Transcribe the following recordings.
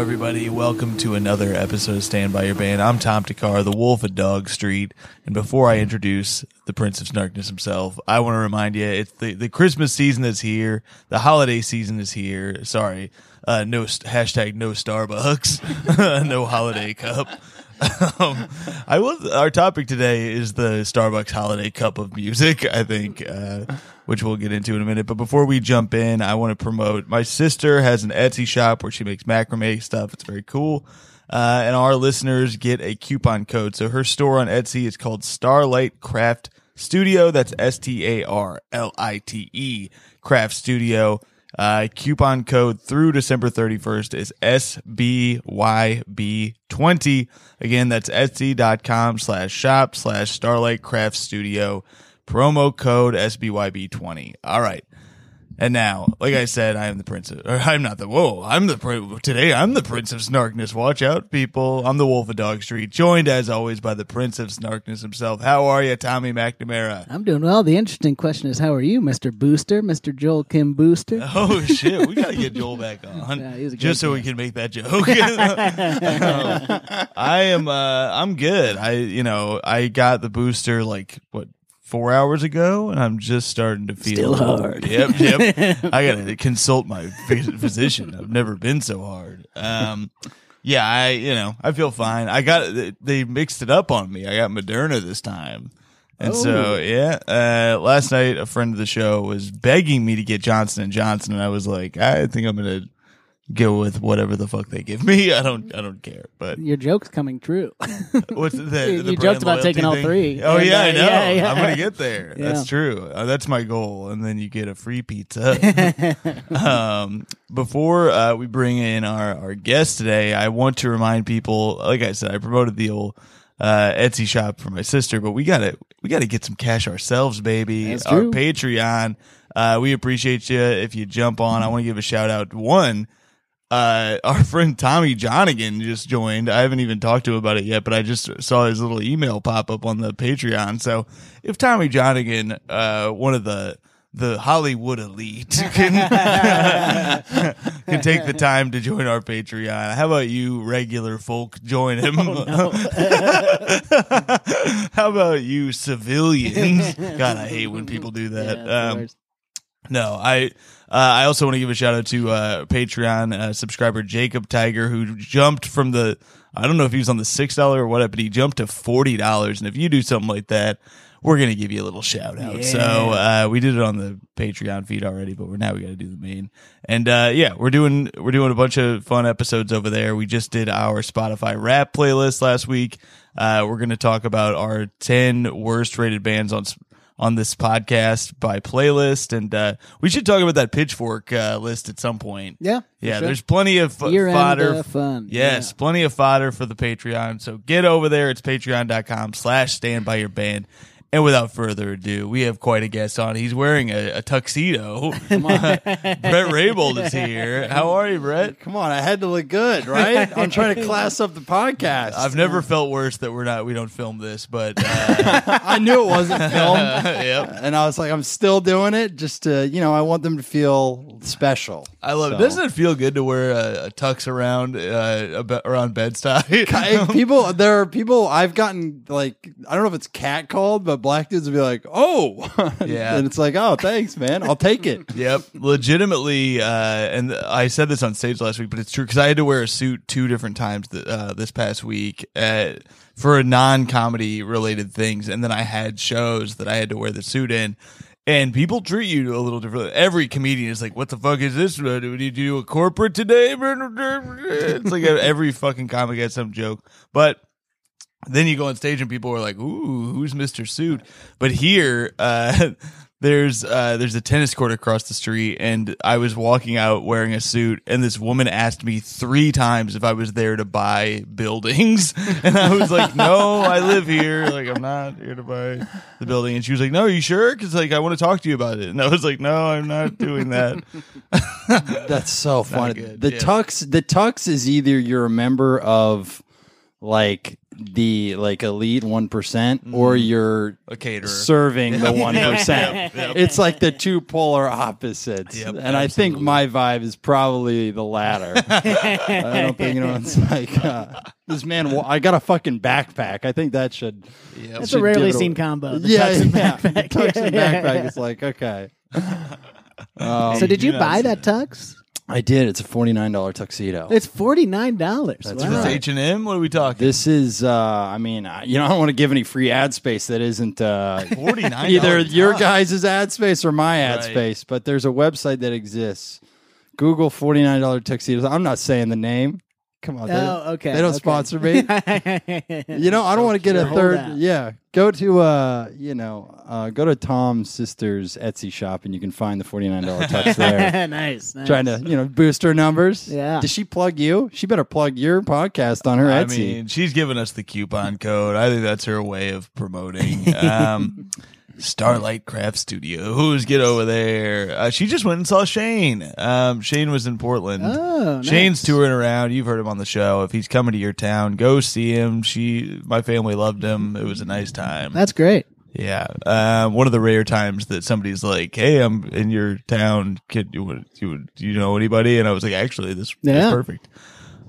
Everybody. Welcome to another episode of Stand By Your Band. I'm Tom Thakkar, the Wolf of Dog Street. And before I introduce the Prince of Snarkness himself, I want to remind you it's the, the Christmas season is here. The holiday season is here. Sorry. Uh, no, hashtag no Starbucks, no holiday cup. Um, I will. Our topic today is the Starbucks Holiday Cup of Music. I think, uh, which we'll get into in a minute. But before we jump in, I want to promote. My sister has an Etsy shop where she makes macrame stuff. It's very cool. Uh, and our listeners get a coupon code. So her store on Etsy is called Starlight Craft Studio. That's S T A R L I T E Craft Studio. Uh, coupon code through December 31st is SBYB20. Again, that's etsy.com slash shop slash Starlight Craft Studio. Promo code SBYB20. All right. And now, like I said, I am the prince of, or I'm not the, whoa, I'm the, prin- today I'm the prince of snarkness. Watch out, people. I'm the wolf of Dog Street, joined as always by the prince of snarkness himself. How are you, Tommy McNamara? I'm doing well. The interesting question is, how are you, Mr. Booster, Mr. Joel Kim Booster? Oh shit, we gotta get Joel back on, Yeah, he's a great just so we can make that joke. Um, I am, uh, I'm good. I, you know, I got the booster like what four hours ago, and I'm just starting to feel Still hard. Yep, yep. I gotta consult my physician. I've never been so hard. Um, yeah, I, you know, I feel fine. I got they mixed it up on me. I got Moderna this time. And so, Oh. yeah, uh, last night a friend of the show was begging me to get Johnson and Johnson, and I was like, I think I'm gonna go with whatever the fuck they give me. I don't, I don't care. But Your joke's coming true. what's the, the You joked about taking all thing? three. Oh And, yeah, uh, I know. yeah, yeah. I'm gonna get there. Yeah. That's true. Uh, that's my goal, and then you get a free pizza. um, before uh, we bring in our our guest today, I want to remind people. Like I said, I promoted the old. Uh, Etsy shop for my sister, but we gotta we gotta get some cash ourselves, baby. Our. Patreon, uh, we appreciate you if you jump on. I want to give a shout out. One, uh, our friend Tommy Johnagin just joined. I haven't even talked to him about it yet, but I just saw his little email pop up on the Patreon. So if Tommy Johnagin, uh, one of the the Hollywood elite can can take the time to join our Patreon. How about you regular folk join him? How about you civilians? God, I hate when people do that. Yeah, Um, no, I I also want to give a shout out to uh, Patreon uh, subscriber Jacob Tiger who jumped from the I don't know if he was on the six dollar or what, but he jumped to forty dollars. And if you do something like that, we're gonna give you a little shout out. So uh, we did it on the Patreon feed already, but we're now we got to do the main. And uh, yeah, we're doing we're doing a bunch of fun episodes over there. We just did our Spotify rap playlist last week. Uh, we're gonna talk about our ten worst rated bands on. On this podcast by playlist, and uh, we should talk about that pitchfork uh, list at some point. Yeah, yeah. sure. There's plenty of f- Year-end, fodder. uh, fun. Yes, Yeah. plenty of fodder for the Patreon. So get over there. It's patreon.com slash stand by your band. And without further ado, we have quite a guest on. He's wearing a, a tuxedo. Brett Raybold is here. How are you, Brett? Come on, I had to look good, right? I'm trying to class up the podcast. I've never felt worse that we're not we don't film this, but uh, I knew it wasn't filmed, yep. and I was like, I'm still doing it just to, you know, I want them to feel special. I love it. Doesn't it feel good to wear a, a tux around uh, around Bed-Stuy? People there are people I've gotten like I don't know if it's cat called, but black dudes will be like, "Oh, Yeah. and it's like, "Oh, thanks, man, I'll take it." Yep, legitimately, uh, and I said this on stage last week, but it's true because I had to wear a suit two different times th- uh, this past week uh, for non-comedy related things, and then I had shows that I had to wear the suit in. And people treat you a little differently. Every comedian is like, "What the fuck is this? Did you do a corporate today?" It's like every fucking comic has some joke, but then you go on stage and people are like, "Ooh, who's Mister Suit?" But here, uh, there's uh, there's a tennis court across the street, and I was walking out wearing a suit, and this woman asked me three times if I was there to buy buildings, and I was like, "No, I live here. Like, I'm not here to buy the building." And she was like, "No, are you sure? Because like, I want to talk to you about it." And I was like, "No, I'm not doing that." That's so funny. The yeah. tux, the tux is either you're a member of like the like elite one or you're A caterer. serving the one percent. Yep. It's like the two polar opposites, Yep, and I think my vibe is probably the latter. I don't think you know. It's like uh, this man. wa- I got a fucking backpack. I think that should. Yep. That's should a rarely seen combo. The yeah, tux and yeah. backpack. Tux and backpack. yeah, It's like okay. Um, So did you do buy that tux? I did. It's a forty nine dollar tuxedo. It's forty nine dollars. That's Wow. It's right. H and M. What are we talking? This is, uh, I mean, I- you know, I don't want to give any free ad space that isn't uh, Forty nine. either your guys' ad space or my ad Right. space, but there's a website that exists. Google $49 tuxedos. I'm not saying the name. Come on. they Oh, okay. They don't okay. sponsor me. You know, I don't want to get a third. out. Yeah. Go to, uh, you know, uh, go to Tom's sister's Etsy shop and you can find the $49 tux there. nice, nice. Trying to, you know, boost her numbers. Yeah. Does she plug you? She better plug your podcast on her I Etsy. mean, she's giving us the coupon code. I think that's her way of promoting. Um, Starlight Craft Studio. Who's get over there? Uh, she just went and saw Shane. Um, Shane was in Portland. Oh, nice. Shane's touring around. You've heard him on the show. If he's coming to your town, go see him. She, my family loved him. It was a nice time. That's great. Yeah, um, one of the rare times that somebody's like, "Hey, I'm in your town. Can you you you know anybody?" And I was like, "Actually, this Yeah. is perfect."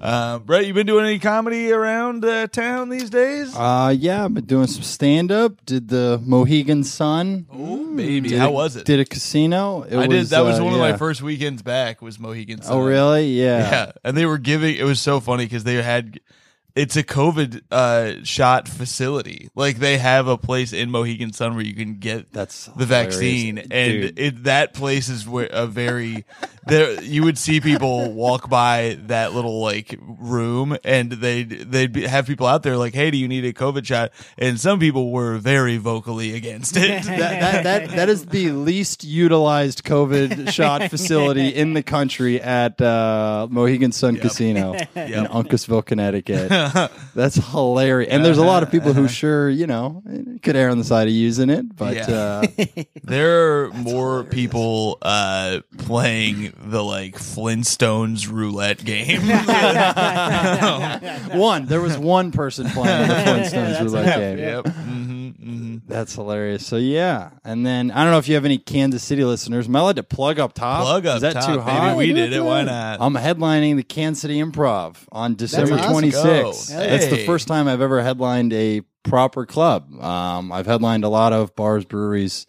Uh, Brett, you been doing any comedy around uh, town these days? Uh, yeah, I've been doing some stand up. Did the Mohegan Sun. oh, baby, Did how a- was it? Did a casino. It I did. That was uh, one of my first weekends back. Was Mohegan? Sun. Oh, really? Yeah. Yeah, and they were giving. It was so funny because they had. It's a COVID uh, shot facility. Like they have a place in Mohegan Sun where you can get That's the hilarious. vaccine, and it that place is where a very there. You would see people walk by that little like room, and they they'd be, have people out there like, "Hey, do you need a COVID shot?" And some people were very vocally against it. that, that, that, that is the least utilized COVID shot facility in the country at uh, Mohegan Sun Casino in Uncasville, Connecticut. That's hilarious. And there's a lot of people who sure, you know, could err on the side of using it, but Yeah. uh, There are more people uh, playing the like Flintstones roulette game. one, there was one person playing the Flintstones roulette game. yep. hmm hmm That's hilarious. So yeah, and then I don't know if you have any Kansas City listeners. Am I allowed to plug up top? Plug up Is that top, too baby. hot? We do did it. Why not? I'm headlining the Kansas City Improv on December awesome. 26th. Go. That's the first time I've ever headlined a proper club. Um, I've headlined a lot of bars, breweries,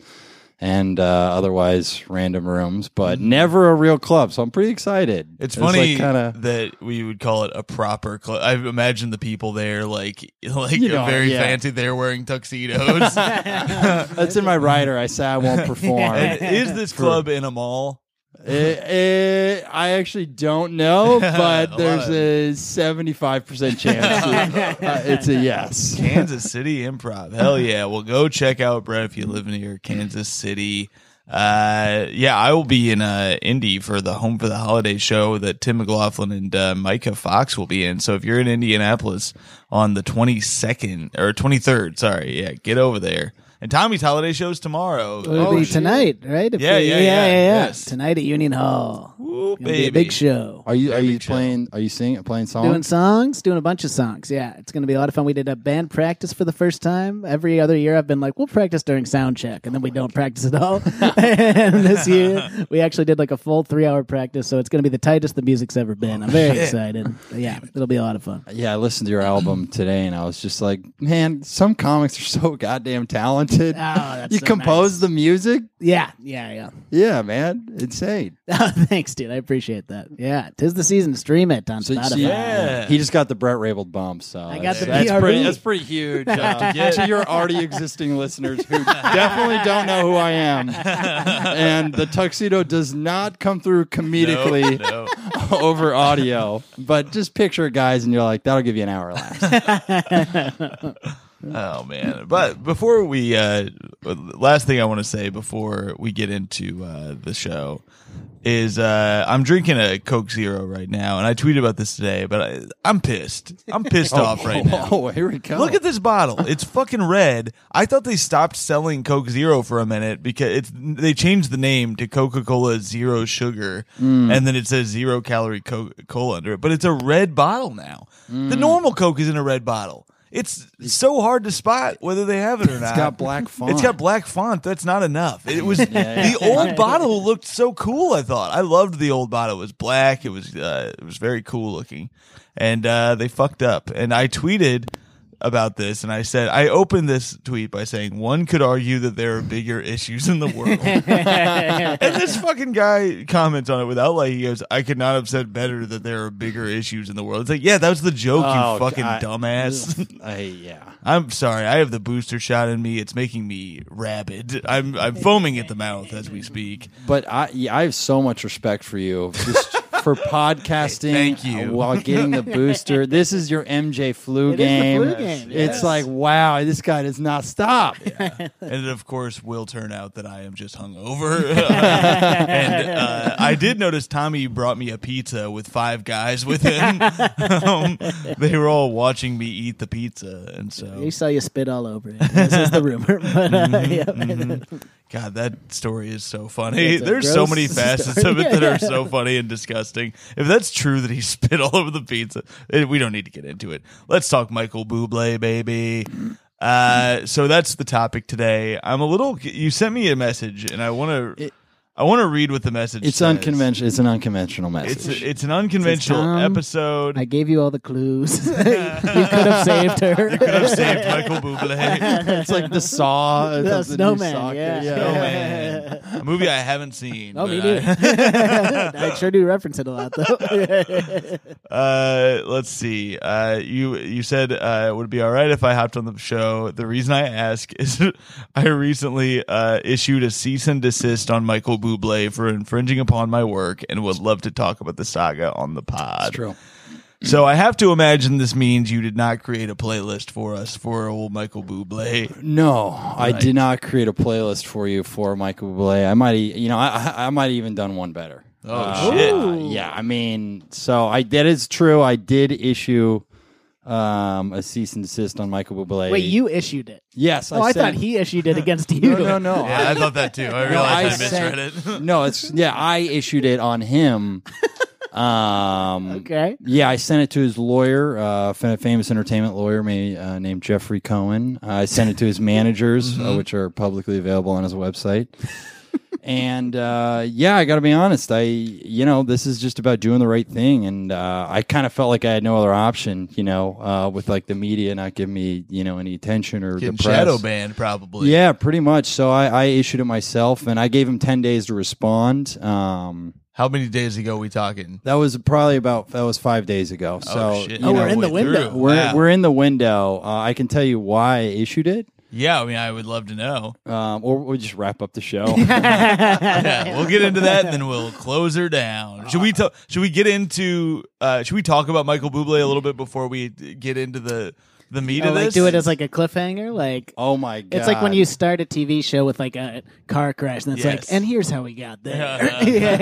and uh, otherwise random rooms, but never a real club. So I'm pretty excited. Mm-hmm. It's funny kind of. that we would call it a proper club. I imagine the people there, like, like You know, very yeah. fancy. They're wearing tuxedos. That's in my writer. I say I won't perform. Is this club in a mall? Eh, eh, I actually don't know, but A there's lot. a 75% chance uh, it's a yes. Kansas City Improv. Hell yeah. Well, go check out Brett if you live near Kansas City. Uh, yeah, I will be in uh, Indy for the Home for the Holiday show that Tim McLaughlin and uh, Micah Fox will be in. So if you're in Indianapolis on the 22nd or 23rd, sorry, yeah, get over there. And Tommy's holiday show's tomorrow. It'll Oh, be shit. tonight, right? If Yeah, we- yeah, yeah, yeah, yeah, yes. Tonight at Union Hall. Ooh, show, Gonna be a baby. big show. Are you are you big show. playing? Are you singing? Playing songs? Doing songs, doing a bunch of songs. Yeah, it's going to be a lot of fun. We did a band practice for the first time. Every other year, I've been like, we'll practice during sound check, and then we don't practice at all. and this year, we actually did like a full three hour practice, so it's going to be the tightest the music's ever been. I'm very oh, excited. Yeah, it'll be a lot of fun. Yeah, I listened to your album today, and I was just like, man, some comics are so goddamn talented. Oh, that's you so compose nice. the music? Yeah, yeah, yeah. Yeah, man, insane. Oh, thanks, dude. I appreciate that. Yeah, tis the season. To stream it on So, Spotify. so Yeah. he just got the Brett Rabel bump. So I got that's, the that's BRB. pretty. That's pretty huge uh, to your already existing listeners who definitely don't know who I am. And the tuxedo does not come through comedically No, over audio, but just picture it, guys, and you're like, that'll give you an hour laugh. Oh man! But before we, uh, last thing I want to say before we get into uh, the show is uh, I'm drinking a Coke Zero right now, and I tweeted about this today. But I, I'm pissed. I'm pissed off right now. Oh, here we go. Look at this bottle. It's fucking red. I thought they stopped selling Coke Zero for a minute because it's they changed the name to Coca-Cola Zero Sugar and then it says zero calorie Coca-Cola under it. But it's a red bottle now. The normal Coke is in a red bottle. It's so hard to spot whether they have it or not. It's got black font. It's got black font. That's not enough. It was the old bottle looked so cool. I thought I loved the old bottle. It was black. It was uh, it was very cool looking, and uh, they fucked up. And I tweeted about this, and I said I opened this tweet by saying one could argue that there are bigger issues in the world. and this fucking guy comments on it without like he goes, I could not have said better that there are bigger issues in the world. It's like, yeah, that was the joke, Oh, you fucking God. dumbass. I, uh, yeah. I'm sorry. I have the booster shot in me. It's making me rabid. I'm I'm foaming at the mouth as we speak. But I, yeah, I have so much respect for you just for podcasting. Thank you. While getting the booster, this is your MJ flu It is the game. flu game, It's yes. like wow, this guy does not stop. And it, of course, will turn out that I am just hungover. and uh, I did notice Tommy brought me a pizza with five guys with him. um, they were all watching me eat the pizza, and so He saw you spit all over it. This is the rumor. But, uh, Mm-hmm, yeah. God, that story is so funny. It's a There's so gross many facets story. of it that are so funny and disgusting. If that's true that he spit all over the pizza, eh, we don't need to get into it. Let's talk Michael Bublé, baby. Uh, so that's the topic today. I'm a little. You sent me a message, and I want to. It- I want to read what the message. It's says. unconventional. It's an unconventional It's message. it's an unconventional Tom, episode. I gave you all the clues. you could have saved her. you could have saved Michael Bublé. it's like the Saw, The the, Snowman, Saw yeah. kid. Oh man, a movie I haven't seen. Oh, me but I- neither. I sure do reference it a lot, though. Uh, let's see. Uh, you you said uh, it would be all right if I hopped on the show? The reason I ask is I recently uh, issued a cease and desist on Michael Bublé for infringing upon my work, and would love to talk about the saga on the pod. It's true. So I have to imagine this means you did not create a playlist for us for old Michael Bublé. No, I did not create a playlist for you for Michael Bublé. I might, you know, I, I I might even done one better. Oh, uh, shit. Yeah, I mean, so I that is true. I did issue um, a cease and desist on Michael Bublé. Wait, you issued it. Yes, Oh, I, sent- thought he issued it against you. No, no, no. Yeah, I thought that too. I No, realized I, sent- misread it. no, it's yeah. I issued it on him. Um, Okay. Yeah, I sent it to his lawyer, uh, famous entertainment lawyer may, uh, named Jeffrey Cohen. Uh, I sent it to his managers, uh, which are publicly available on his website. And uh, yeah, I got to be honest. I, you know, this is just about doing the right thing, and uh, I kind of felt like I had no other option. You know, uh, with like the media not giving me, you know, any attention or Getting the press. shadow banned, probably. Yeah, pretty much. So I, I issued it myself, and I gave him ten days to respond. Um, How many days ago we talking? that was probably about that was five days ago. So oh shit! you Oh, You're we're in the halfway window. through. we're Wow. we're in the window. Uh, I can tell you why I issued it, Yeah, I mean, I would love to know. um, or we'll just wrap up the show. yeah, we'll get into that, and then we'll close her down. Should we? ta- should we get into? Uh, should we talk about Michael Bublé a little bit before we get into the the meat Oh, of like do it as like a cliffhanger, like oh my god! it's like when you start a TV show with like a car crash, and it's Yes. like, and here's how we got there. Yeah. yeah.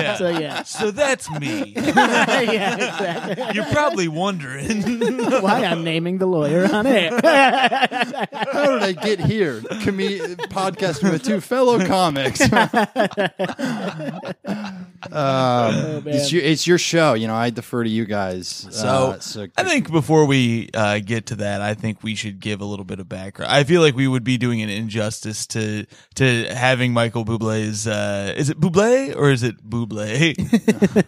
Yeah. So yeah, So that's me. yeah, exactly. You're probably wondering. Why I'm naming the lawyer on it. how did I get here? Com- podcasting with two fellow comics. Um, it's, your, it's your show. You know, I defer to you guys. So, Uh, so I think before we uh, get to that, I think we should give a little bit of background. I feel like we would be doing an injustice to to having Michael Bublé's. Uh, is it Bublé or is it Bublé?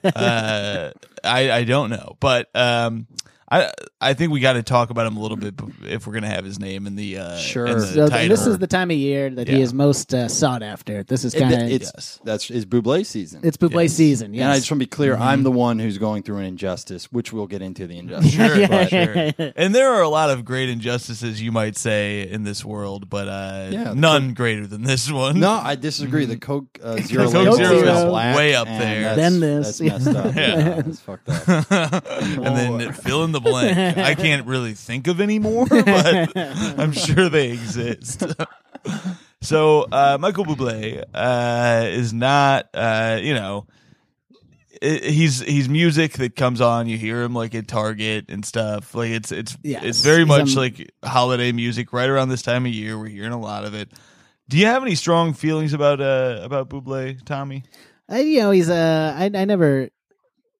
uh, I I don't know, but um, I I think we got to talk about him a little bit if we're gonna have his name in the uh, Sure. in the So title. this is the time of year that he is most uh, sought after. This is it- kind of it's Yes. that's it's Buble season. it's Buble Yes. season. Yes. And I just want to be clear, Mm-hmm. I'm the one who's going through an injustice, which we'll get into the injustice. Sure, But- sure. And there are a lot of great injustices you might say in this world, but uh, Yeah, none greater than this one. No, I disagree. The Coke uh, Zero The Coke label Zero is is black, way up and there. That's, Then this, That's messed up. Yeah. Yeah, that's fucked up. and then fill in the blank. I can't really think of any more, but I'm sure they exist. so uh, Michael Bublé uh, is not, uh, you know, he's he's music that comes on. You hear him like at Target and stuff. Like it's it's Yes. it's very much um, like holiday music. Right around this time of year, we're hearing a lot of it. Do you have any strong feelings about uh about Bublé, Tommy? I, you know, he's uh, I, I never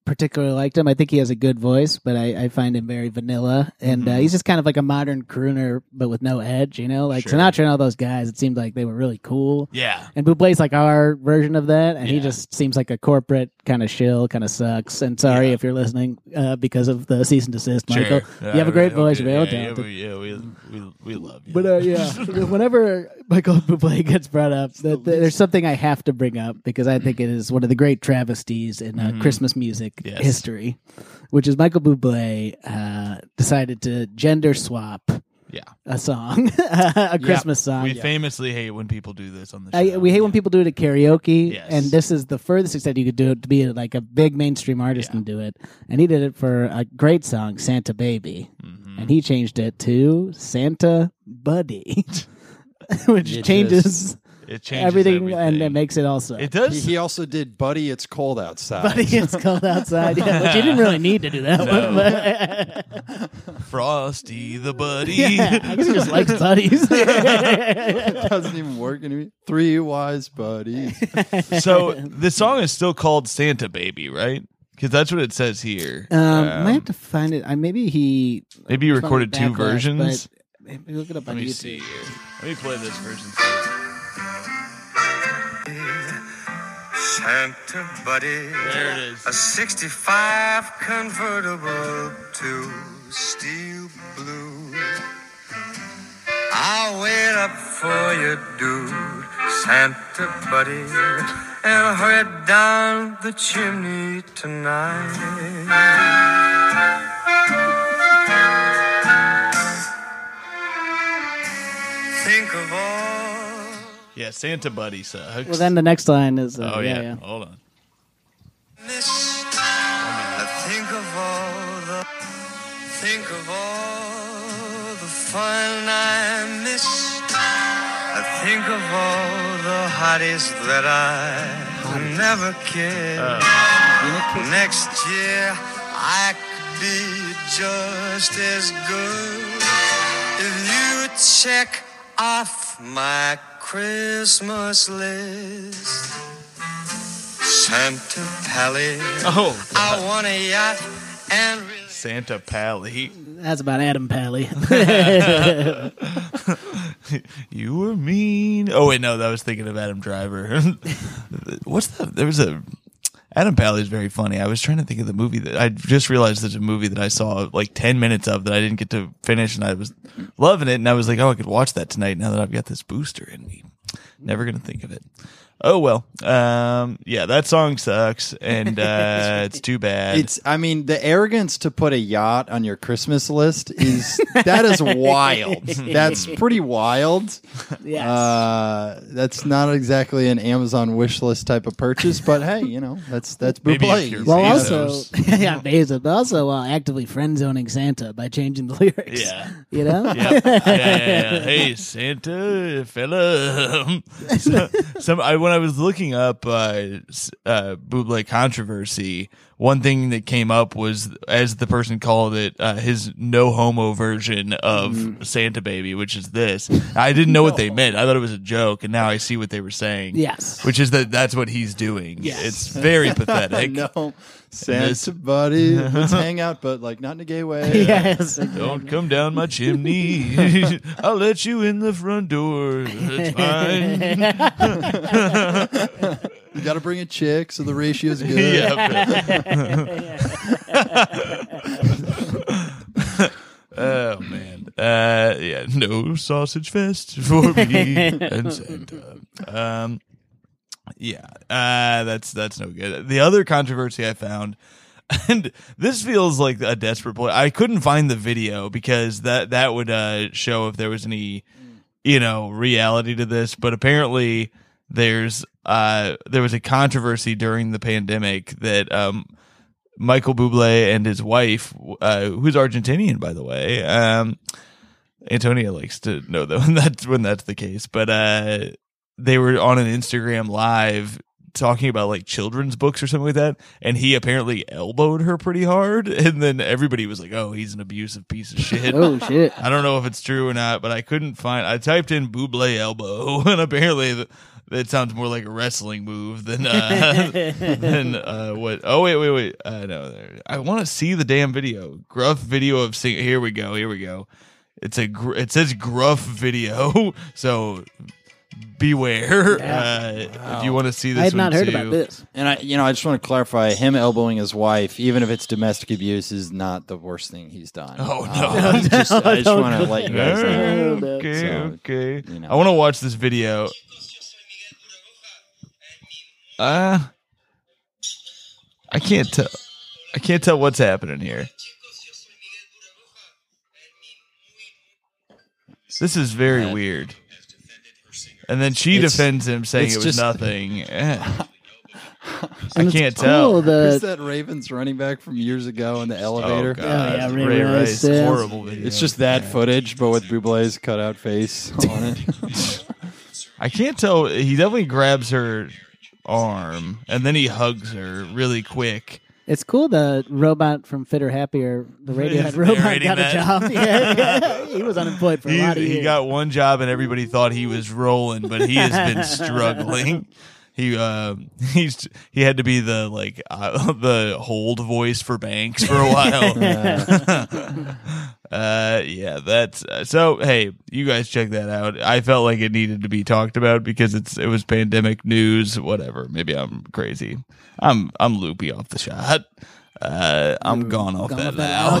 particularly liked him. I think he has a good voice, but I, I find him very vanilla, and uh, Mhm. he's just kind of like a modern crooner, but with no edge. You know, like Sure. Sinatra and all those guys. It seemed like they were really cool. Yeah, And Bublé's like our version of that, and he just seems like a corporate kind of shill, kind of sucks. And sorry Yeah. if you're listening uh, because of the cease and desist, Michael. Sure. You have a great really voice, you're very yeah, yeah, talented. we, yeah, we, we, we love you. But uh, yeah, whenever Michael Bublé gets brought up, that there's something I have to bring up because I think it is one of the great travesties in uh, Christmas music Mm-hmm. Yes. history, which is Michael Bublé uh, decided to gender swap yeah, a song, a Christmas song. we famously hate when people do this on the show. I, we hate when people do it at karaoke, Yes. and this is the furthest extent you could do it to be like a big mainstream artist Yeah. and do it. And he did it for a great song, Santa Baby, Mm-hmm. and he changed it to Santa Buddy, which It changes It changes everything, everything, and it makes it also. it does. he also did Buddy, It's Cold Outside. Buddy, it's cold outside. Yeah, but you didn't really need to do that No. one. But Frosty the buddy. yeah, I guess he just likes buddies. doesn't even work anymore. Three wise buddies. so the song is still called Santa Baby, right? Because that's what it says here. um, Um, might have to find it. I maybe he maybe you recorded two backlash, versions. but Maybe look it up Let on me YouTube. see here. Let me play this version. Santa Buddy. There it is. A 65 convertible to steel blue. I'll wait up for you, dude, Santa Buddy, and hurry down the chimney tonight. Think of all Yeah, Santa Buddy sucks. Well, then the next line is. Uh, oh yeah, yeah. yeah. hold on. missed. I think of all the think of all the fun I missed. I think of all the hotties that I never kissed. Next year I could be just as good if you check off my Christmas list. Santa Pally. Oh, I want a yacht and really Santa Pally. That's about Adam Pally. you were mean. Oh wait, no, that was thinking of Adam Driver. What's the? There was a. Adam Pally is very funny. I was trying to think of the movie that I just realized there's a movie that I saw like ten minutes of that I didn't get to finish, and I was loving it, and I was like, oh, I could watch that tonight now that I've got this booster in me. Never gonna think of it. Oh well, um, yeah, that song sucks, and uh, it's too bad. It's. I mean, the arrogance to put a yacht on your Christmas list is that is wild. That's pretty wild. yes. Uh, that's not exactly an Amazon wish list type of purchase, but hey, you know that's that's Maybe if well, Bezos. also, yeah, Bezos, but also uh, actively friend zoning Santa by changing the lyrics. yeah. You know? Yep. yeah, yeah, yeah. Hey, Santa fella. some I when I was looking up uh, uh, Buble controversy, one thing that came up was as the person called it, uh, his no homo version of Mm. Santa Baby, which is this. I didn't know what they meant. I thought it was a joke, and now I see what they were saying. Yes. which is that that's what he's doing. Yes. It's very pathetic. no, Santa buddy, let's hang out, but like not in a gay way. yes. Don't come down my chimney. I'll let you in the front door. That's fine. You got to bring a chick, so the ratio's good. Yeah. oh man. Uh, yeah. No sausage fest for me and Santa. Um. Yeah. Uh, that's that's no good. The other controversy I found. And this feels like a desperate play. I couldn't find the video because that that would uh, show if there was any, you know, reality to this. But apparently, there's uh, there was a controversy during the pandemic that um, Michael Bublé and his wife, uh, who's Argentinian by the way, um, Antonia likes to know that when that's when that's the case. But uh, they were on an Instagram live talking about like children's books or something like that, and he apparently elbowed her pretty hard, and then everybody was like, "Oh, he's an abusive piece of shit." Oh shit. I don't know if it's true or not, but I couldn't find. I typed in Buble elbow, and apparently th- that sounds more like a wrestling move than uh, than uh, what. Oh wait, wait, wait. Uh, no, I want to see the damn video. Gruff video of sing. Here we go. Here we go. It's a. Gr- it says gruff video, so beware. Uh, if you want to see this, I had not heard too. about this. And I, you know, I just want to clarify: him elbowing his wife, even if it's domestic abuse, is not the worst thing he's done. Oh, Uh, no. I just, I just want to let you guys know. Okay, So, okay. you know. I want to watch this video. Uh I can't tell. I can't tell what's happening here. This is very Yeah. weird. And then she defends him, saying it was just- nothing. Eh. I can't cool, tell. Who's The, that Ravens running back from years ago in the Oh elevator? god, yeah, Ray Ray Rice, Rice, yeah. horrible video. It's just that footage, but with Bublé's cutout face on it. I can't tell. He definitely grabs her arm and then he hugs her really quick. it's cool. The robot from Fitter Happier, the Radiohead He's robot, got that. a job. Yeah, yeah. he was unemployed for a He, lot of he years. got one job and everybody thought he was rolling, but he has been struggling. He uh he's he had to be the like uh, the hold voice for banks for a while. uh yeah, that's uh, so hey, you guys check that out. I felt like it needed to be talked about because it's it was pandemic news, whatever. Maybe I'm crazy. I'm I'm loopy off the shot. Uh, I'm gone off Gone that now.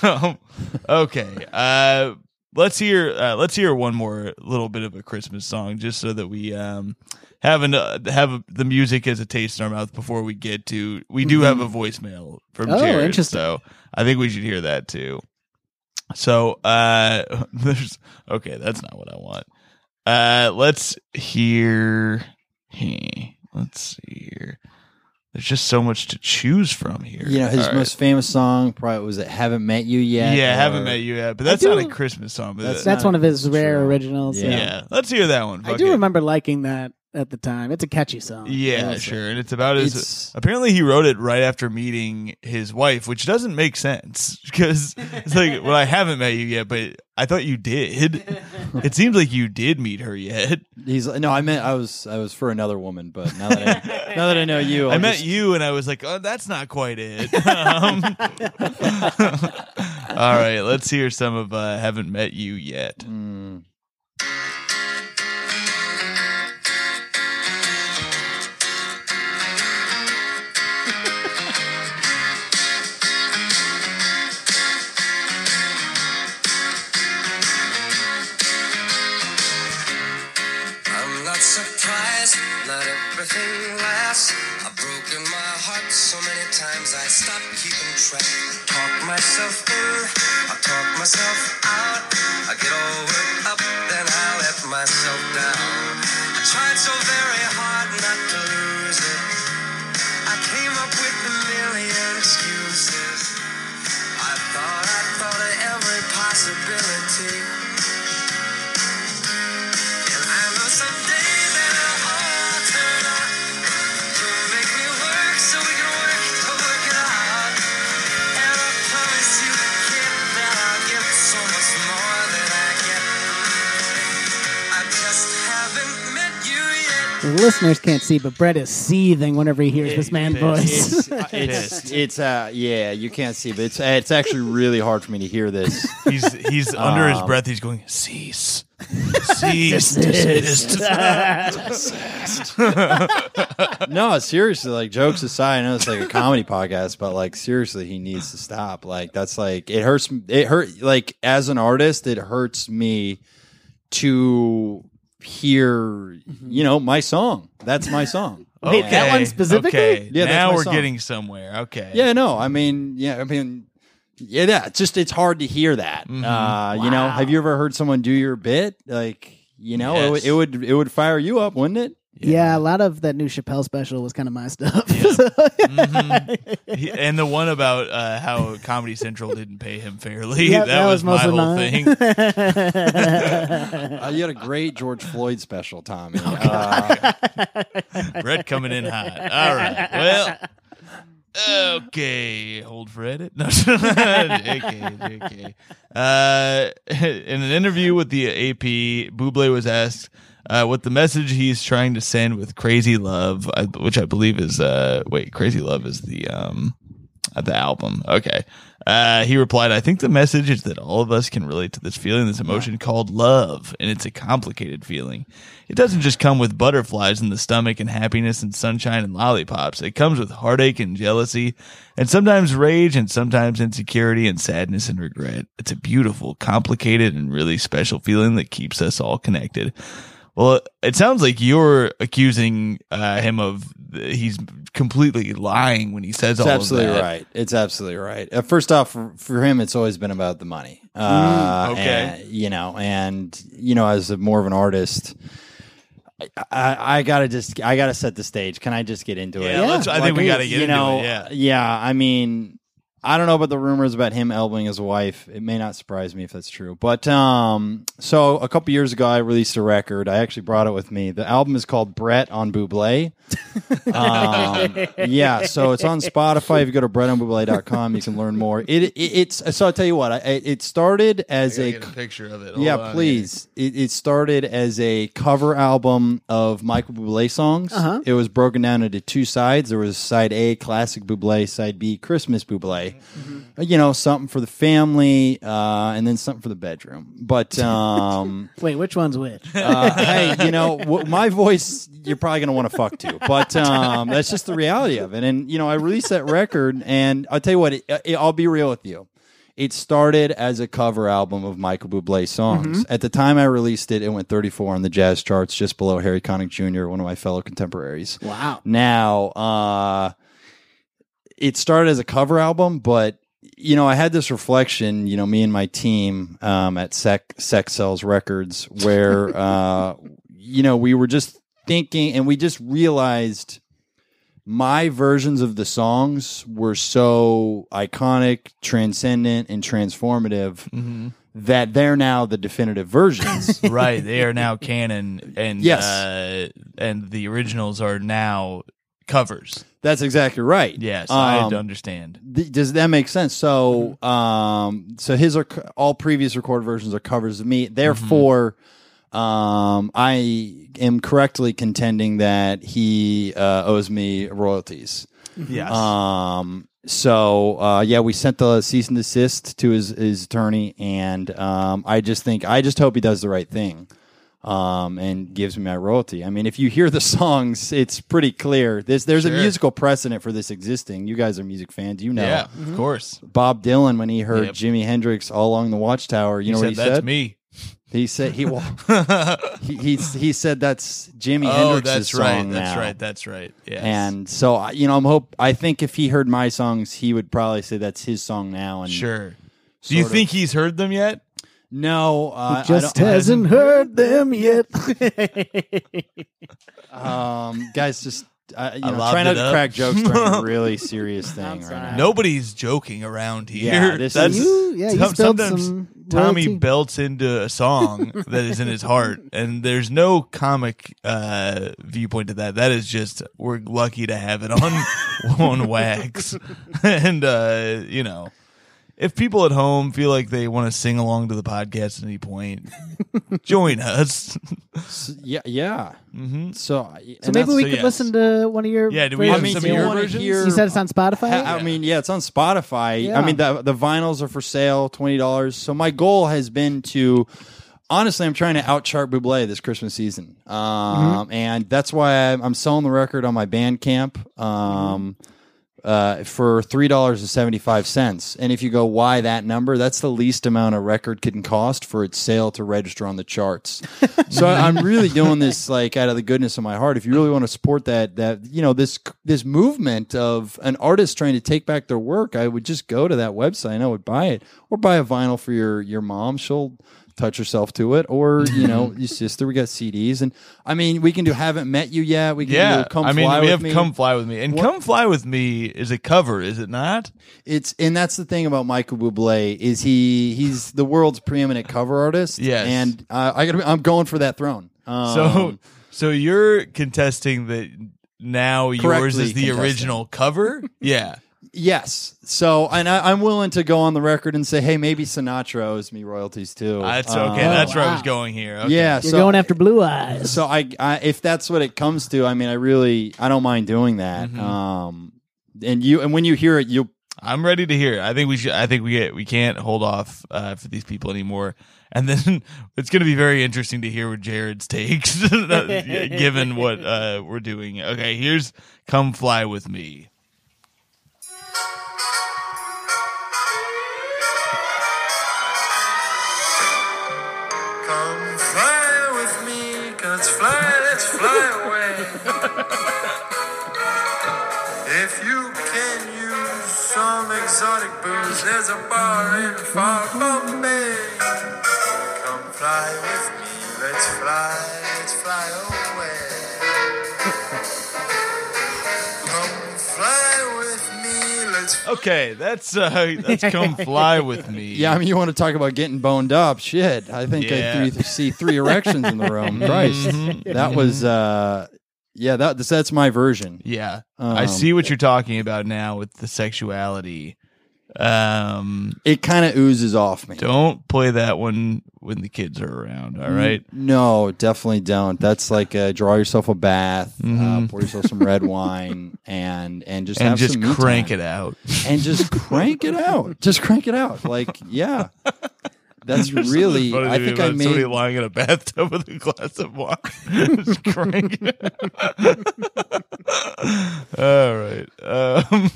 Um, okay. Uh, let's hear. Uh, let's hear one more little bit of a Christmas song, just so that we um have an, uh, have the music as a taste in our mouth before we get to. We do have a voicemail from Oh, Jared, interesting. so I think we should hear that too. So uh, there's okay. That's not what I want. Uh, let's hear. Hey, let's see here. There's just so much to choose from here. You know, his All right. most famous song probably was it "Haven't Met You Yet." Yeah, or- haven't met you yet, but that's do- not a Christmas song. But That's That's not- one of his rare true. originals. Yeah. yeah. let's hear that one. I Fuck do it. remember liking that at the time. It's a catchy song. Yeah, Also. sure. And it's about his. It's- apparently, he wrote it right after meeting his wife, which doesn't make sense because it's like, well, I haven't met you yet, but I thought you did. it seems like you did meet her yet. He's like, no, I meant I was I was for another woman, but now that I, now that I know you, I I'll met just- you, and I was like, oh, that's not quite it. Um, all right, let's hear some of uh, "Haven't Met You Yet." Mm. Listeners can't see, but Brett is seething whenever he hears this man's voice. It's, uh, it's, it's uh, yeah, you can't see, but it's it's actually really hard for me to hear this. He's he's under his Um, breath. He's going cease, cease, desist. No, seriously, like jokes aside, I know it's like a comedy podcast, but like seriously, he needs to stop. Like that's like it hurts. It hurt like as an artist, it hurts me to hear, you know, my song. That's my song. Wait, that one specifically? Okay, Yeah, that's now my we're song. getting somewhere. Okay, Yeah, no, I mean, yeah, I mean, yeah, yeah, it's just it's hard to hear that. Mm-hmm. Uh, You know, have you ever heard someone do your bit? Like, you know, it, would- Yes. it would it would fire you up, wouldn't it? Yeah. a lot of that new Chappelle special was kind of my stuff. He- and the one about uh, how Comedy Central didn't pay him fairly. Yeah, that, that was, was my whole mine. thing. Uh, you had a great George Floyd special, Tommy. Oh, uh, Red coming in hot. All right. Well. Okay, hold for edit. No, JK, JK. Uh, in an interview with the AP, Buble was asked uh, what the message he's trying to send with "Crazy Love," I, which I believe is uh, wait, "Crazy Love" is the um uh, the album. Okay. Uh, he replied, I think the message is that all of us can relate to this feeling, this emotion called love, and it's a complicated feeling. It doesn't just come with butterflies in the stomach and happiness and sunshine and lollipops. It comes with heartache and jealousy, and sometimes rage and sometimes insecurity and sadness and regret. It's a beautiful, complicated, and really special feeling that keeps us all connected. Well, it sounds like you're accusing uh, him of he's completely lying when he says It's all absolutely of that. right. It's absolutely right. Uh, first off, for, for him, it's always been about the money. Uh, okay. and, you know, and you know, as a more of an artist, I, I, I gotta just, I gotta set the stage. Can I just get into it? Yeah, let's- I think we gotta get you into know, it, yeah. yeah. I mean, I don't know about the rumors about him elbowing his wife. It may not surprise me if that's true. But um, so a couple years ago, I released a record. I actually brought it with me. The album is called Brett on Buble. um, yeah, so it's on Spotify. If you go to brettonbuble.com, you can learn more. It, it it's so I'll tell you what. I, it started as a get a picture of it. yeah, Hold on please. It, it started as a cover album of Michael Bublé songs. Uh-huh. It was broken down into two sides. There was side A, classic Bublé, side B, Christmas Bublé. Uh, You know, something for the family, uh, and then something for the bedroom. But um, Wait, which one's which? uh, hey, you know, w- my voice, you're probably going to want to fuck to. But um, that's just the reality of it. And, you know, I released that record, and I'll tell you what, it, it, I'll be real with you. It started as a cover album of Michael Bublé songs. At the time I released it, it went 34 on the jazz charts, just below Harry Connick Jr., one of my fellow contemporaries. Wow. Now, uh, it started as a cover album, but you know, I had this reflection, you know, me and my team um, at Sec Sex Cells Records, where uh, you know we were just thinking, and we just realized my versions of the songs were so iconic, transcendent, and transformative that they're now the definitive versions. right, they are now canon, and Yes. uh, and the originals are now covers. That's exactly right. Yes, I Um, understand. Th- does that make sense? So, um, so his are co- all previous recorded versions are covers of me. Therefore, um, I am correctly contending that he uh, owes me royalties. Yes, Um, so uh, yeah, we sent the cease and desist to his his attorney, and um, I just think I just hope he does the right thing. Um, and gives me my royalty. I mean, if you hear the songs, it's pretty clear. There's there's a musical precedent for this existing. You guys are music fans, you know. yeah, of course. Bob Dylan when he heard Yep. Jimi Hendrix all along the Watchtower. You He know said what he that's said? That's me. He said he well, he, he he said that's Jimi oh, Hendrix's that's song right. That's now. right. That's right. Yes. And so I- you know, I'm hope I think if he heard my songs, he would probably say that's his song now. And sure. Do you sort of- think he's heard them yet? No, uh, I Just don't- hasn't heard them yet. um, guys, just uh, you I know, try not to up. crack jokes during a really serious thing right now. Nobody's joking around here. Yeah, this That's, is- You- yeah, you some- sometimes some Tommy royalty. belts into a song that is in his heart, and there's no comic uh, viewpoint to that. That is just we're lucky to have it on on wax, and uh, you know, if people at home feel like they want to sing along to the podcast at any point, join us. S- yeah, yeah. Mm-hmm. So, So maybe we so could yes. listen to one of your. Yeah, do we I have versions. mean, some of you your versions? hear- You said it's on Spotify. Ha- I mean, yeah, it's on Spotify. Yeah. I mean, the the vinyls are for sale, twenty dollars. So my goal has been to, honestly, I'm trying to outchart Buble this Christmas season, um, and that's why I'm, I'm selling the record on my Bandcamp. Um, uh, for three dollars and seventy five cents. And if you go, why that number? That's the least amount a record can cost for its sale to register on the charts. so I'm really doing this like out of the goodness of my heart. If you really want to support that, that you know this this movement of an artist trying to take back their work, I would just go to that website and I would buy it, or buy a vinyl for your your mom. She'll touch yourself to it, or you know your sister. We got CDs, and I mean we can do haven't met you yet. We can Yeah, do come I mean, fly we with have me. "Come Fly with Me," and "Come Fly with Me" is a cover, is it not? It's and that's the thing about Michael Bublé is he he's the world's preeminent cover artist. Yes. and uh, I got I'm going for that throne. Um, So, so you're contesting that now yours Correctly is the contesting. original cover? Yeah. Yes, so and I, I'm willing to go on the record and say, hey, maybe Sinatra owes me royalties too. That's Um, okay. that's where I was going here. Okay. Yeah, You're so, going after Blue Eyes. So I, I if that's what it comes to, I mean, I really I don't mind doing that. Mm-hmm. Um, and you and when you hear it, you I'm ready to hear. it. I think we should. I think we get. We can't hold off uh, for these people anymore. And then it's going to be very interesting to hear what Jared's takes, given what uh, we're doing. Okay, here's "Come Fly with Me." There's a bar in far Bombay. Come fly with me, let's fly, let's fly away. Come fly with me, let's Okay, that's uh, that's "Come Fly with Me." yeah, I mean, you want to talk about getting boned up? Shit, I think Yeah. I three, see three erections in the room. Christ, that was uh, yeah, that that's my version. Yeah, I Um, see what you're talking about now with the sexuality. Um, It kind of oozes off me. don't play that one when the kids are around. All right. No, definitely don't. That's like uh, draw yourself a bath, uh, pour yourself some red wine, and and just Mm-hmm. And have just some me crank time. it out. and just crank it out. Just crank it out. Like yeah, that's really. Funny I me think I about somebody made. lying in a bathtub with a glass of wine. Just crank it. All right. Um,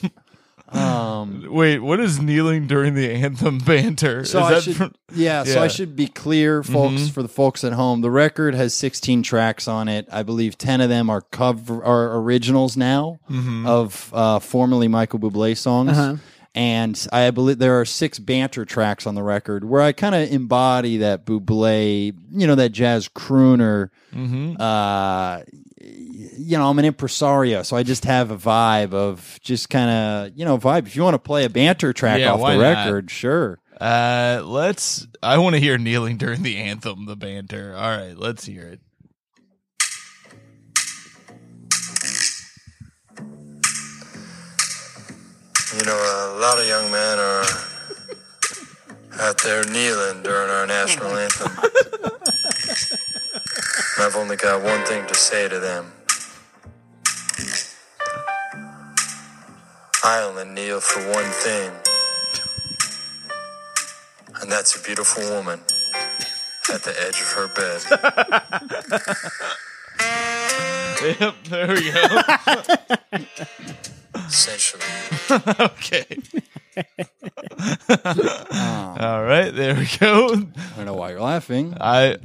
Um, wait, what is kneeling during the anthem banter? so is I that should, from- yeah, So. I should be clear, folks, Mhm. for the folks at home. The record has 16 tracks on it. I believe 10 of them are cover are originals now Mm-hmm. of uh, formerly Michael Bublé songs. Uh-huh. And I believe there are six banter tracks on the record where I kind of embody that Bublé, you know, that jazz crooner. Mhm. Uh, you know, I'm an impresario, so I just have a vibe of just kind of, you know, vibe. If you want to play a banter track Yeah, off why the not? record, sure. Uh, let's. I want to hear kneeling during the anthem, the banter. All right, let's hear it. You know, a lot of young men are out there kneeling during our national anthem. And I've only got one thing to say to them. I only kneel for one thing. And that's a beautiful woman at the edge of her bed. Yep, there we go. Essentially. okay. Um, all right, there we go. I don't know why you're laughing. I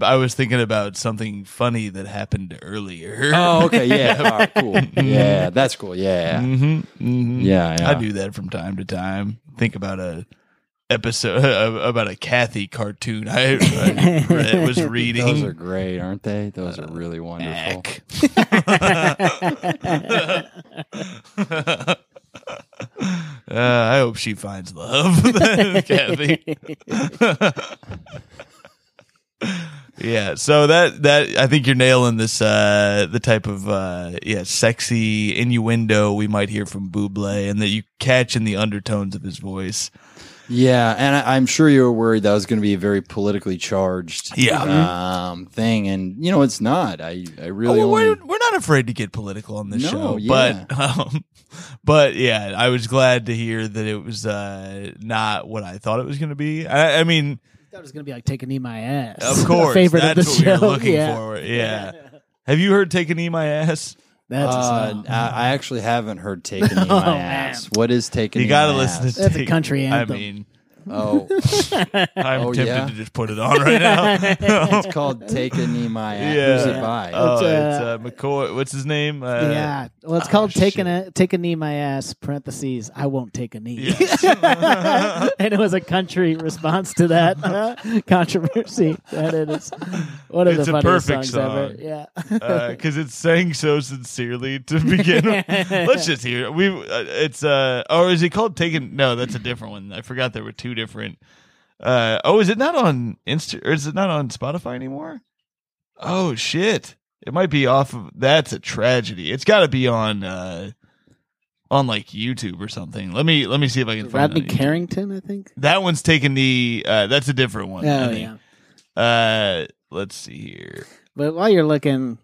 I was thinking about something funny that happened earlier. Oh, okay, yeah, all right, cool. Yeah, that's cool. Yeah, Mhm. yeah, yeah. I do that from time to time. Think about a episode about a Kathy cartoon I, I read, was reading. Those are great, aren't they? Those are really uh, wonderful. Uh, I hope she finds love, Kathy. yeah, so that that I think you're nailing this uh the type of uh yeah, sexy innuendo we might hear from Buble and that you catch in the undertones of his voice. Yeah, and I, I'm sure you were worried that was going to be a very politically charged Yeah. um, thing, and you know it's not. I I Oh, really well, only we're, we're not afraid to get political on this No, show, yeah. but um, but yeah, I was glad to hear that it was uh, not what I thought it was going to be. I, I mean, I thought it was gonna be like taking e my ass. of course, favorite that's of the what show. we were looking yeah. for. Yeah. Have you heard "Take a Knee, My Ass"? That's a Uh, song. I, I actually haven't heard "Taking in Oh, My man. Ass." What is "Taking"? You got to listen to. That's a Take- country I anthem. mean, Oh, I'm Oh, tempted yeah? to just put it on right now. it's called Take a in My Ass." Yeah. Who's it by? oh, It's, it's uh, uh, McCoy. What's his name? Uh, yeah. Well, it's oh, called taking a take a knee my ass. Parentheses. I won't take a knee. Yes. and it was a country response to that uh, controversy. That it is one of It's the a funniest perfect songs ever. Yeah. because it's saying so sincerely to begin. with. Let's just hear it. We uh, it's uh or is it called taking? No, that's a different one. I forgot there were two different. Uh oh, is it not on Insta? Or is it not on Spotify anymore? Oh shit! It might be off of. That's a tragedy. It's got to be on uh on like YouTube or something. Let me let me see if I can find Rodney. Carrington, I think. That one's taking the. uh That's a different one. Oh yeah. Uh, let's see here. But while you're looking,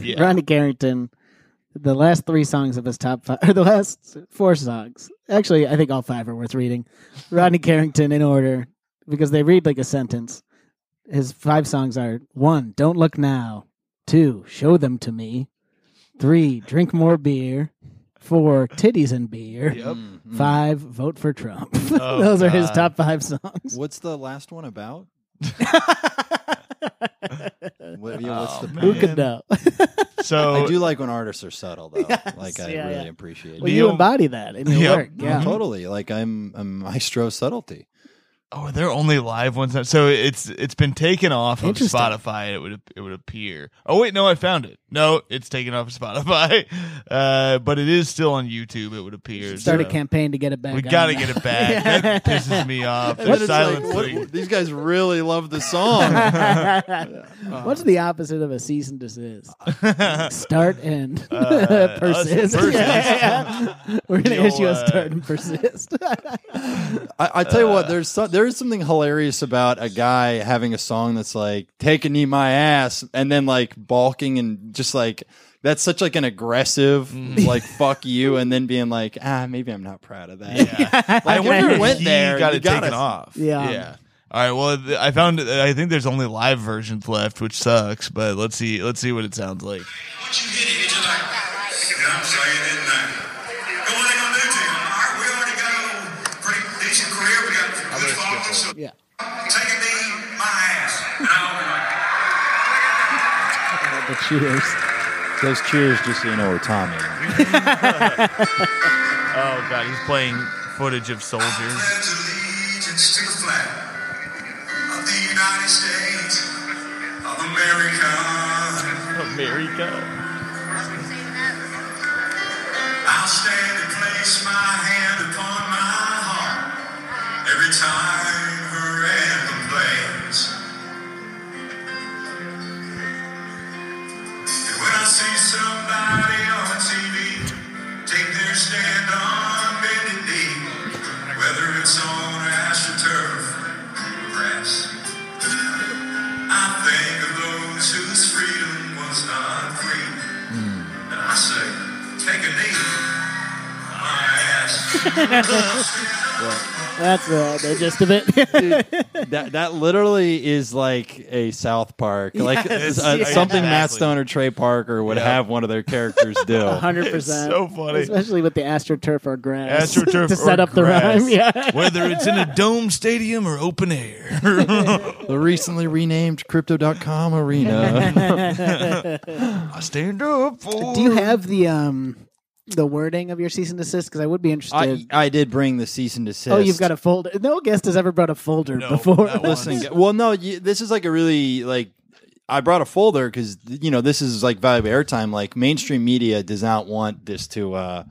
Yeah. Rodney Carrington, the last three songs of his top five, or the last four songs. Actually, I think all five are worth reading. Rodney Carrington in order because they read like a sentence. His five songs are one, Don't Look Now. Two, Show Them to Me. Three, Drink More Beer. Four, Titties and Beer. Yep. Mm, mm. Five, Vote for Trump. Oh, Those are his God. top five songs. What's the last one about? What, yeah, what's Oh, the Who man. could know? So I do like when artists are subtle, though. Yes, like I yeah, really yeah. appreciate. well, it. you embody that in your Yep. work. Yeah. Totally, like I'm a maestro of subtlety. Oh, they're only live ones? now? So it's it's been taken off of Spotify. It would it would appear. Oh wait, no, I found it. No, it's taken off of Spotify, uh, but it is still on YouTube. It would appear. Start a so campaign to get it back. We on got to get it back. That pisses me off. The then like, what- these guys really love the song. What's the opposite of a cease and desist? Start and Uh, us persist. persist. Yeah, yeah. We're gonna You'll, issue a uh, start and persist. I, I tell you what, there's some. there is something hilarious about a guy having a song that's like "Take a knee, my ass," and then like balking and just like that's such like an aggressive like "fuck you," and then being like, "Ah, maybe I'm not proud of that." Yeah. I can wonder if imagine. he there, got you it gotta- taken off. Yeah. Yeah. All right. Well, th- I found. I think there's only live versions left, which sucks. But let's see. Let's see what it sounds like. Once you hit it, it's just like, yeah, I'm saying it now. Go what they gonna do to you? All right, we already got a little pretty decent career. We got good followers. So yeah. Take a knee, my ass, and I'll be like, The cheers. Those cheers, just so you know, are Tommy. Oh God, he's playing footage of soldiers. pledge allegiance to the flag of the United States of America. America. I'll stand and place my hand upon my heart every time That's uh, the gist of it. that that literally is like a South Park, like Yes, uh, yeah. something Matt Exactly. Stone or Trey Parker would Yeah. have one of their characters do. hundred percent. so funny. especially with the astroturf or grass. AstroTurf to set or up the grass. rhyme. Yeah. Whether it's in a dome stadium or open air. the recently renamed Crypto.com arena. I stand up for. Do you have the um the wording of your cease and desist? Because I would be interested. I, I did bring the cease and desist. oh, you've got a folder. No guest has ever brought a folder No, before. not once. Listen, g- well, no, you, this is like a really like. I brought a folder because you know this is like valuable airtime. Like mainstream media does not want this to uh,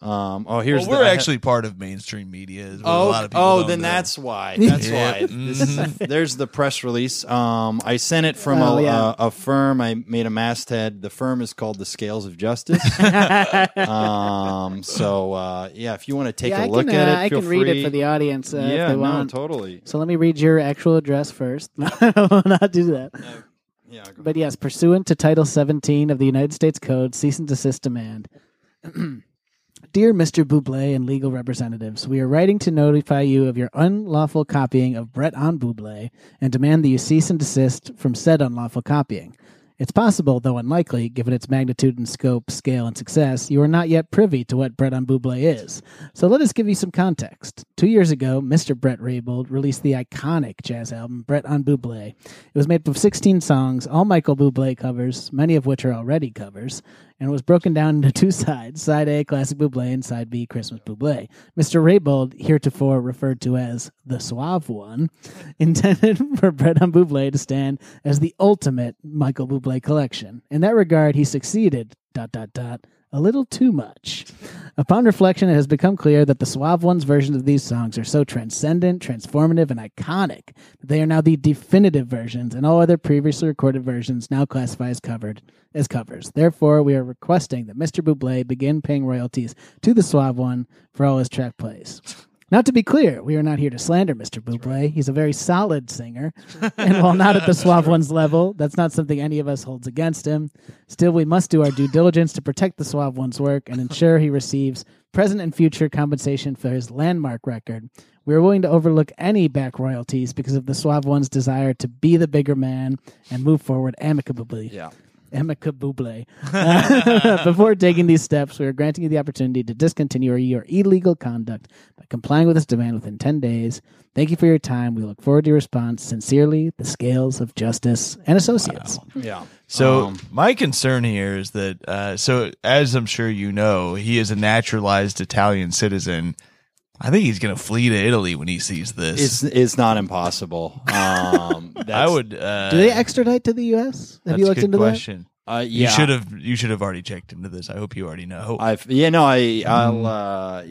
Um, oh, here's Well, we're I ha- actually part of mainstream media. Is what a Oh, lot of people oh, then know. that's why. That's Yeah. why. This is, there's the press release. Um, I sent it from Oh, a, yeah. a, a firm. I made a masthead. The firm is called the Scales of Justice. um, so uh, yeah, if you want to take yeah, a I look can, at uh, it, I can free. read it for the audience uh, yeah, if they no, want. totally. So let me read your actual address first. I will not do that. Yeah, But yes, pursuant to Title 17 of the United States Code, cease and desist demand. Dear Mr. Buble and legal representatives, we are writing to notify you of your unlawful copying of Brett on Buble and demand that you cease and desist from said unlawful copying. It's possible, though unlikely, given its magnitude and scope, scale, and success, you are not yet privy to what Brett on Buble is. So let us give you some context. Two years ago, Mr. Brett Raybould released the iconic jazz album Brett on Buble. It was made up of 16 songs, all Michael Bublé covers, many of which are already covers, and was broken down into two sides Side A, Classic Bublé, and Side B, Christmas Bublé. Mr. Raybould, heretofore referred to as the Suave One, intended for Brett on Bublé to stand as the ultimate Michael Bublé collection. In that regard, he succeeded, dot, dot, dot, a little too much. Upon reflection, it has become clear that the Suave One's versions of these songs are so transcendent, transformative, and iconic that they are now the definitive versions, and all other previously recorded versions now classify as covered as covers. Therefore, we are requesting that Mr. Bublé begin paying royalties to the Suave One for all his track plays. Now, to be clear, we are not here to slander Mr. Bublé. He's a very solid singer. and while not at the Suave One's level, that's not something any of us holds against him. Still, we must do our due diligence to protect the Suave One's work and ensure he receives present and future compensation for his landmark record. We are willing to overlook any back royalties because of the Suave One's desire to be the bigger man and move forward amicably. Yeah. Amicably. Uh, before taking these steps, we are granting you the opportunity to discontinue your illegal conduct by complying with this demand within 10 days. Thank you for your time. We look forward to your response. Sincerely, the Scales of Justice and Associates. Yeah. So Um, my concern here is that, uh, so as I'm sure you know, he is a naturalized Italian citizen. I think he's going to flee to Italy when he sees this. it's it's not impossible. Um, I would. Uh, Do they extradite to the U.S.? Have that's you a looked good into question. Uh, You should have. You should have already checked into this. I hope you already know. I've yeah no I I'll Mm.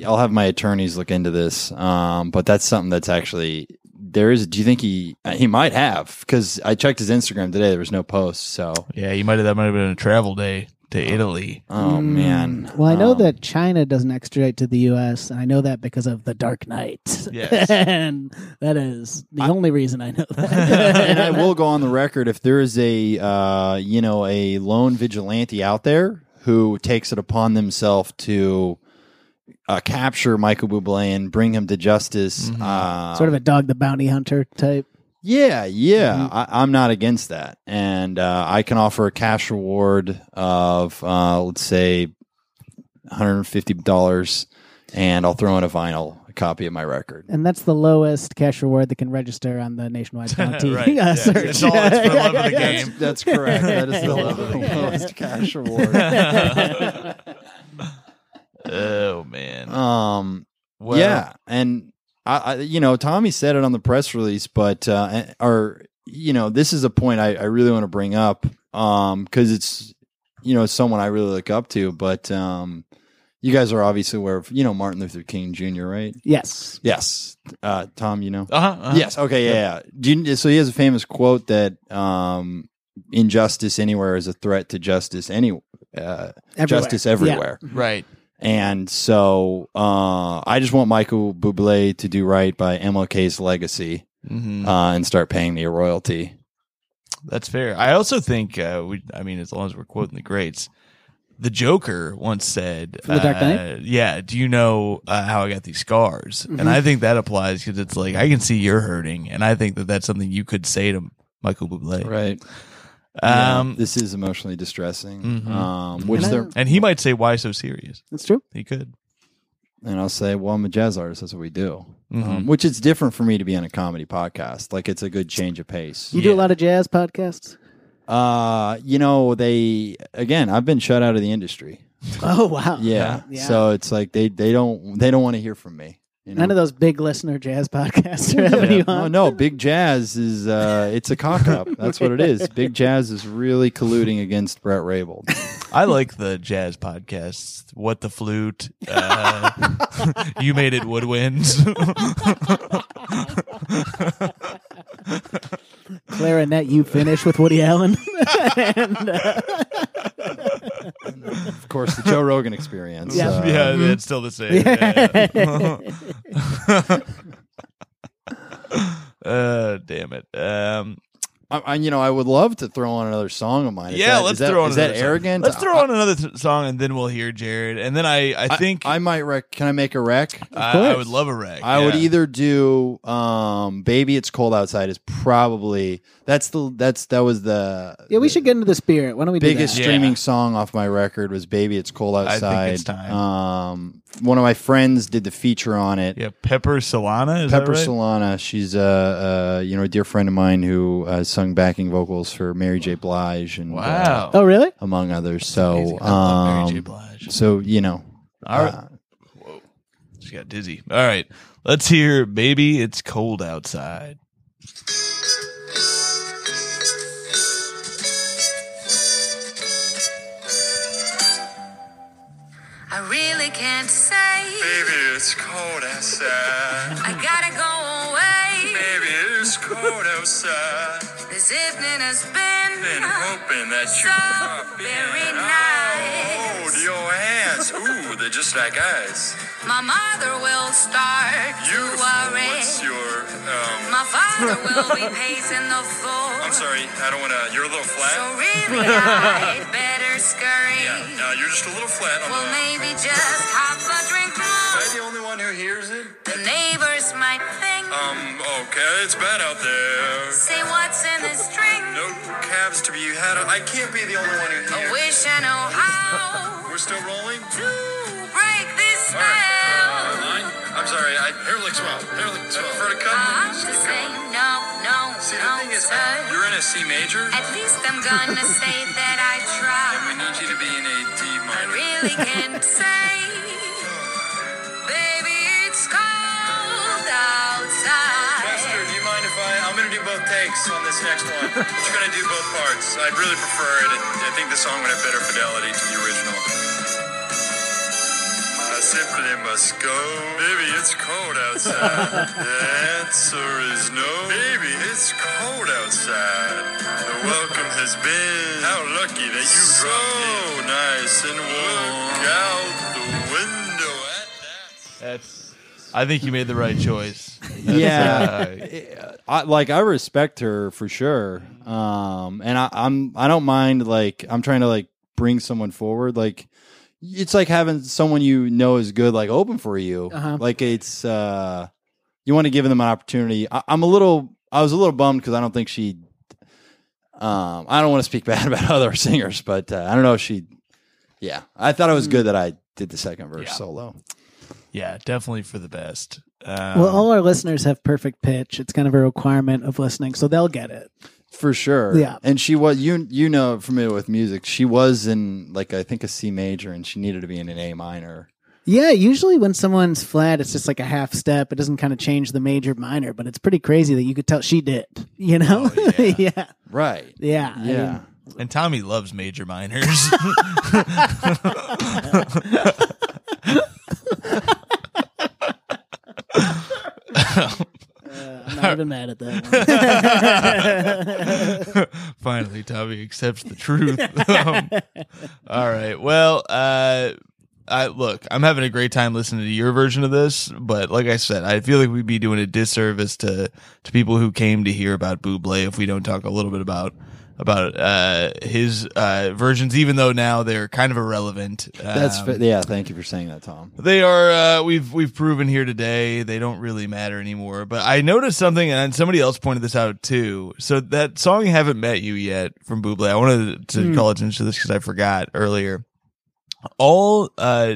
uh, I'll have my attorneys look into this. Um, but that's something that's actually there is. Do you think he uh, he might have? Because I checked his Instagram today. There was no post. So yeah, you might have. That might have been a travel day to Italy. oh man. Well, I know Um, that China doesn't extradite to the U.S., and I know that because of The Dark Knight. Yes. and that is the only reason I know that. and I will go on the record if there is a uh, you know a lone vigilante out there who takes it upon themselves to uh, capture Michael Bublé and bring him to justice. Uh, sort of a dog the bounty hunter type. Yeah, yeah, I, I'm not against that, and uh, I can offer a cash reward of uh, let's say 150 dollars, and I'll throw in a vinyl copy of my record. And that's the lowest cash reward that can register on the nationwide bounty Right, uh, yeah. search. It's all- it's for love of the Yeah, game. That's correct. That is the lowest cash reward. Oh man. Um, Well, yeah, and I, I, you know, Tommy said it on the press release, but uh, or you know, this is a point I, I really want to bring up, um, because it's you know someone I really look up to, but um, you guys are obviously aware of you know Martin Luther King Jr. Right? Yes. Yes, uh, Tom, you know. Uh-huh, uh-huh. Yes. Okay. Yeah. yeah. Do you, so he has a famous quote that um, "Injustice anywhere is a threat to justice any uh, Everywhere. justice everywhere." Right. And so uh, I just want Michael Bublé to do right by MLK's legacy hmm uh, and start paying me a royalty. That's fair. I also think uh, we. I mean, as long as we're quoting the greats, the Joker once said, From The Dark Knight? uh, "Yeah, do you know uh, how I got these scars?" Mm-hmm. And I think that applies because it's like I can see you're hurting, and I think that that's something you could say to Michael Bublé. Right. Um, this is emotionally distressing. Mhm. Um, which And I- and he might say, "Why so serious?" That's true. He could. and I'll say, well, I'm a jazz artist. That's what we do. Mhm. Um, which it's different for me to be on a comedy podcast. Like it's a good change of pace. You do a lot of jazz podcasts? Uh, you know, they again, I've been shut out of the industry. Oh, wow. Yeah. Yeah. So it's like they they don't they don't want to hear from me. You know? None of those big listener jazz podcasts are having Yeah. you No, on. no, Big Jazz is uh, it's a cock up. That's what it is. Big Jazz is really colluding against Brett Raybould. I like the jazz podcasts. What the flute? Uh, you made it woodwinds. Clarinet, you finish with Woody Allen. Of course, the Joe Rogan experience. Yeah. uh, yeah, it's still the same. Yeah, yeah. uh, damn it. Um, I, I, you know, I would love to throw on another song of mine. Is yeah, that- let's is that, throw on Is that another song. arrogant? Let's throw I- on another th- song and then we'll hear Jared. And then I, I think I, might rec. Can I make a rec? I, I would love a rec. I would either do um "Baby It's Cold Outside" is probably that's the that's that was the yeah, we should get into the spirit. Why don't we do biggest that? Yeah. streaming song off my record was "Baby It's Cold think Outside." it's time. Um, one of my friends did the feature on it. Yeah, Pepper Solana. Is Pepper that right? Solana, she's a uh, you know a dear friend of mine who uh, sung backing vocals for Mary J. Blige and uh, Wow. Oh, really? among others. So Amazing. I love Mary J. um, Blige. so you know, All right. uh, She got dizzy. All right. Let's hear Baby It's Cold Outside. Really can't say. Baby, it's cold outside. I gotta go away. Baby, it's cold outside. This evening has been, Been hoping that you so very nice. Hold your hands. Ooh, they're just like ice. My mother will start to Beautiful. worry. What's your um? My father will be pacing the floor. I'm sorry, I don't want to. You're a little flat. So really, I'd better scurry. Yeah, no, you're just a little flat on Well, the. maybe just have a drink Am I the only one who hears it? The neighbors might think. Um, okay, it's bad out there. Say what's in this drink. No cabs to be had. I can't be the only one who I hears. wish I know how We're still rolling. to break this spell. Line? I'm sorry. I hair licks well. Hair licks well. For a I cut. Uh-huh. should say no, no, See, the no, thing is, sir. you're in a C major. At least I'm gonna say that I tried. And We need you to be in a D I minor. I really can't say, baby, it's cold outside. Chester, do you mind if I? I'm gonna do both takes on this next one. We're gonna do both parts. I'd really prefer it. I think the song would have better fidelity to the original. I simply must go. Baby, it's cold outside. the answer is no. Baby, it's cold outside. The welcome has been. How lucky that you so dropped in. nice and warm. Look out the window at that. That's. I think you made the right choice. yeah, I, like I respect her for sure. Um, and I, I'm I don't mind like I'm trying to like bring someone forward. Like it's like having someone you know is good like open for you. Uh-huh. Like it's uh, you want to give them an opportunity. I, I'm a little I was a little bummed because I don't think she. Um, I don't want to speak bad about other singers, but uh, I don't know if she. Yeah, I thought it was good that I did the second verse Yeah. solo. Yeah, definitely for the best. Um, Well, all our listeners have perfect pitch. It's kind of a requirement of listening, so they'll get it. For sure. Yeah. And she was you you know familiar with music. She was in like I think a C major and she needed to be in an A minor. Yeah, usually when someone's flat, it's just like a half step. It doesn't kind of change the major minor, but it's pretty crazy that you could tell she did. You know? Oh, yeah. yeah. Right. Yeah. I Yeah. mean, and Tommy loves major minors. I'm not even mad at that. Finally, Tommy accepts the truth. Um, all right. Well, uh, I look. I'm having a great time listening to your version of this, but like I said, I feel like we'd be doing a disservice to to people who came to hear about Buble if we don't talk a little bit about about uh, his uh, versions, even though now they're kind of irrelevant. That's Um, fa- yeah, thank you for saying that, Tom. They are. Uh, we've we've proven here today they don't really matter anymore. But I noticed something, and somebody else pointed this out too. So that song "Haven't Met You Yet" from Buble. I wanted to call attention to this because I forgot earlier. All uh,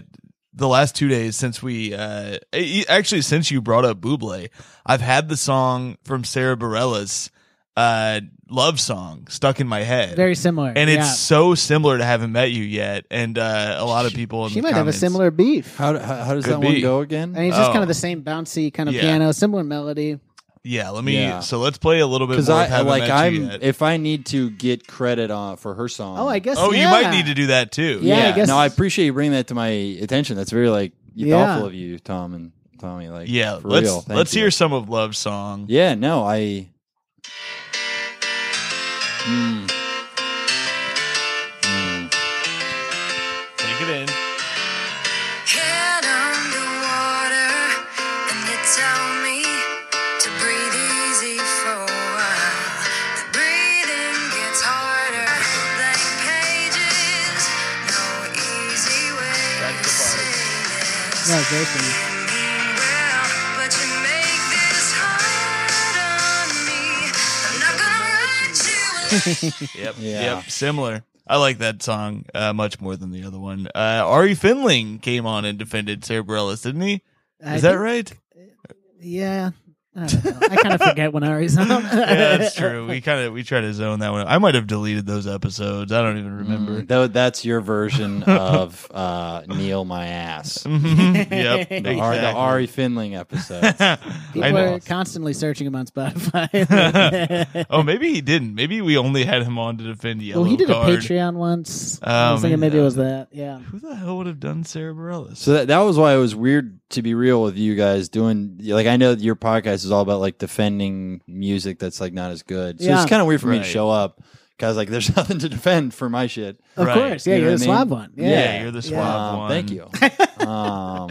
the last two days since we uh, e- actually since you brought up Buble, I've had the song from Sara Bareilles uh, "Love Song" stuck in my head. Very similar. and it's yeah. so similar to "Haven't Met You Yet," and uh, a lot of people. In She the might have a similar beef. How, how, how does Could that one go again? I mean, it's just Oh. kind of the same bouncy kind of Yeah. piano, similar melody. Yeah, let me. Yeah. So let's play a little bit Because more. I Haven't like Met You I'm Yet. if I need to get credit on for her song. Oh, I guess. oh, you might need to do that too. Yeah, I guess- No, I appreciate you bringing that to my attention. That's very like Yeah. thoughtful of you, Tom and Tommy. Like, yeah. for let's real. Thank let's you. hear some of "Love Song." Yeah, no, I. Mm. Mm. Take it in. Head underwater, and you tell me to breathe easy for a while. The breathing gets harder, blank pages, no easy way to say this. No, it's very Yep. Yeah. Yep. Similar. I like that song uh, much more than the other one. Uh, Ari Finling came on and defended Sara Bareilles, didn't he? I Is that think- right? Yeah. I. I kind of forget when Ari's on. yeah, that's true. We kind of we try to zone that one. I might have deleted those episodes. I don't even remember. Mm, tho- that's your version of uh, Neil my ass. Mhm. yep. The, Ar- the exactly. Ari Finling episodes. I People know. are constantly searching him on Spotify. oh, maybe he didn't. Maybe we only had him on to defend Yellow well, he did Card. a Patreon once. I Oh, was thinking maybe maybe it was that. Yeah. Who the hell would have done Sara Bareilles? So that, that was why it was weird to be real with you guys doing like I know your podcast is all about like defending music that's like not as good. So Yeah. it's kind of weird for me Right. to show up because like there's nothing to defend for my shit. Of Right. course. Yeah, You know you're what the I mean? Suave one. Yeah. Yeah, you're the Suave Um, one. Thank you. um,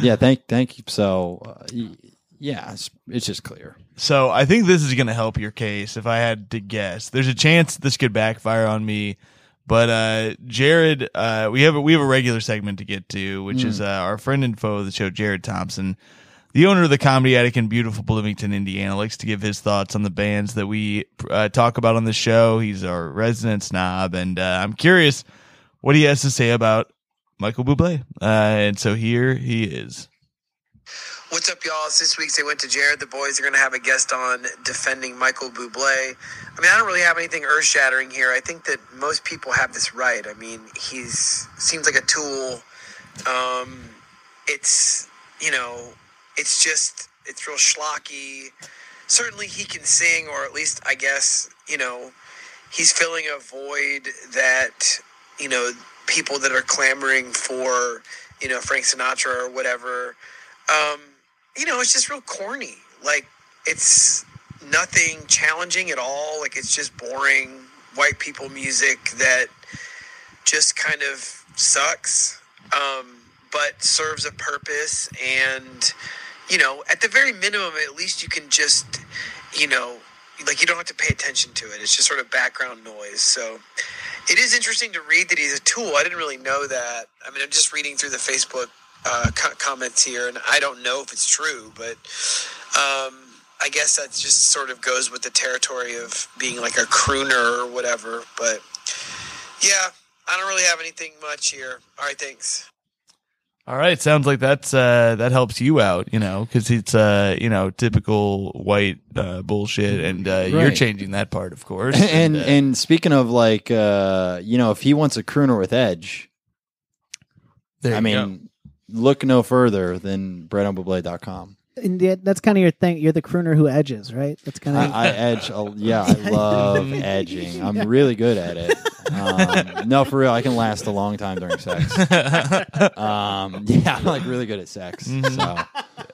yeah, thank thank you. So uh, y- yeah, it's, it's just clear. So I think this is going to help your case. If I had to guess, there's a chance this could backfire on me. But uh, Jared, uh, we have a, we have a regular segment to get to, which is uh, our friend and foe of the show, Jared Thompson, the owner of the Comedy Attic in beautiful Bloomington, Indiana, likes to give his thoughts on the bands that we uh, talk about on the show. He's our resident snob, and uh, I'm curious what he has to say about Michael Bublé. Uh, and so here he is. What's up, y'all? It's this week. They went to Jared. The boys are going to have a guest on defending Michael Bublé. I mean, I don't really have anything earth shattering here. I think that most people have this right. I mean, he's seems like a tool. Um, it's you know, it's just it's real schlocky. Certainly, he can sing, or at least I guess you know, he's filling a void that you know people that are clamoring for you know Frank Sinatra or whatever um, you know, it's just real corny. Like it's nothing challenging at all. Like it's just boring white people music that just kind of sucks, um, but serves a purpose. And you know, at the very minimum, at least you can just, you know, like you don't have to pay attention to it. It's just sort of background noise. So it is interesting to read that he's a tool. I didn't really know that. I mean, I'm just reading through the Facebook uh, co- comments here, and I don't know if it's true, but um, I guess that just sort of goes with the territory of being like a crooner or whatever. But yeah, I don't really have anything much here. All right, thanks. All right, sounds like that's uh, that helps you out, you know, because it's uh, you know typical white uh, bullshit, and uh, you're changing that part, of course. And uh, and speaking of like uh, you know, if he wants a crooner with edge, there I you go. Mean, look no further than brettonbuble.com. And yet, that's kind of your thing. You're the crooner who edges, right? That's kind of. I edge. a- Yeah, I love edging. I'm really good at it. Um, no, for real, I can last a long time during sex. Um, yeah, I'm like really good at sex. So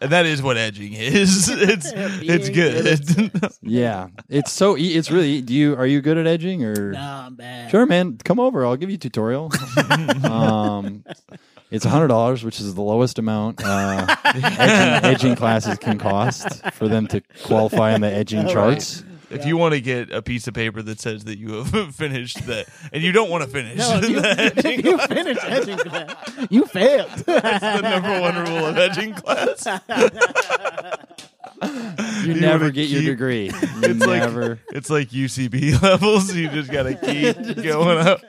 and that is what edging is. It's it's good. yeah, it's so. e- It's really. Do you are you good at edging or? no, I'm bad. Sure, man. Come over. I'll give you a tutorial. um, it's hundred dollars, which is the lowest amount uh, edging, edging classes can cost for them to qualify on the edging charts. If you want to get a piece of paper that says that you have finished that, and you don't want to finish, No, if you, if you class, finish edging class, you failed. That's the number one rule of edging class. You, You never wanna get your degree. You It's never. like it's like UCB levels. You just gotta keep going up.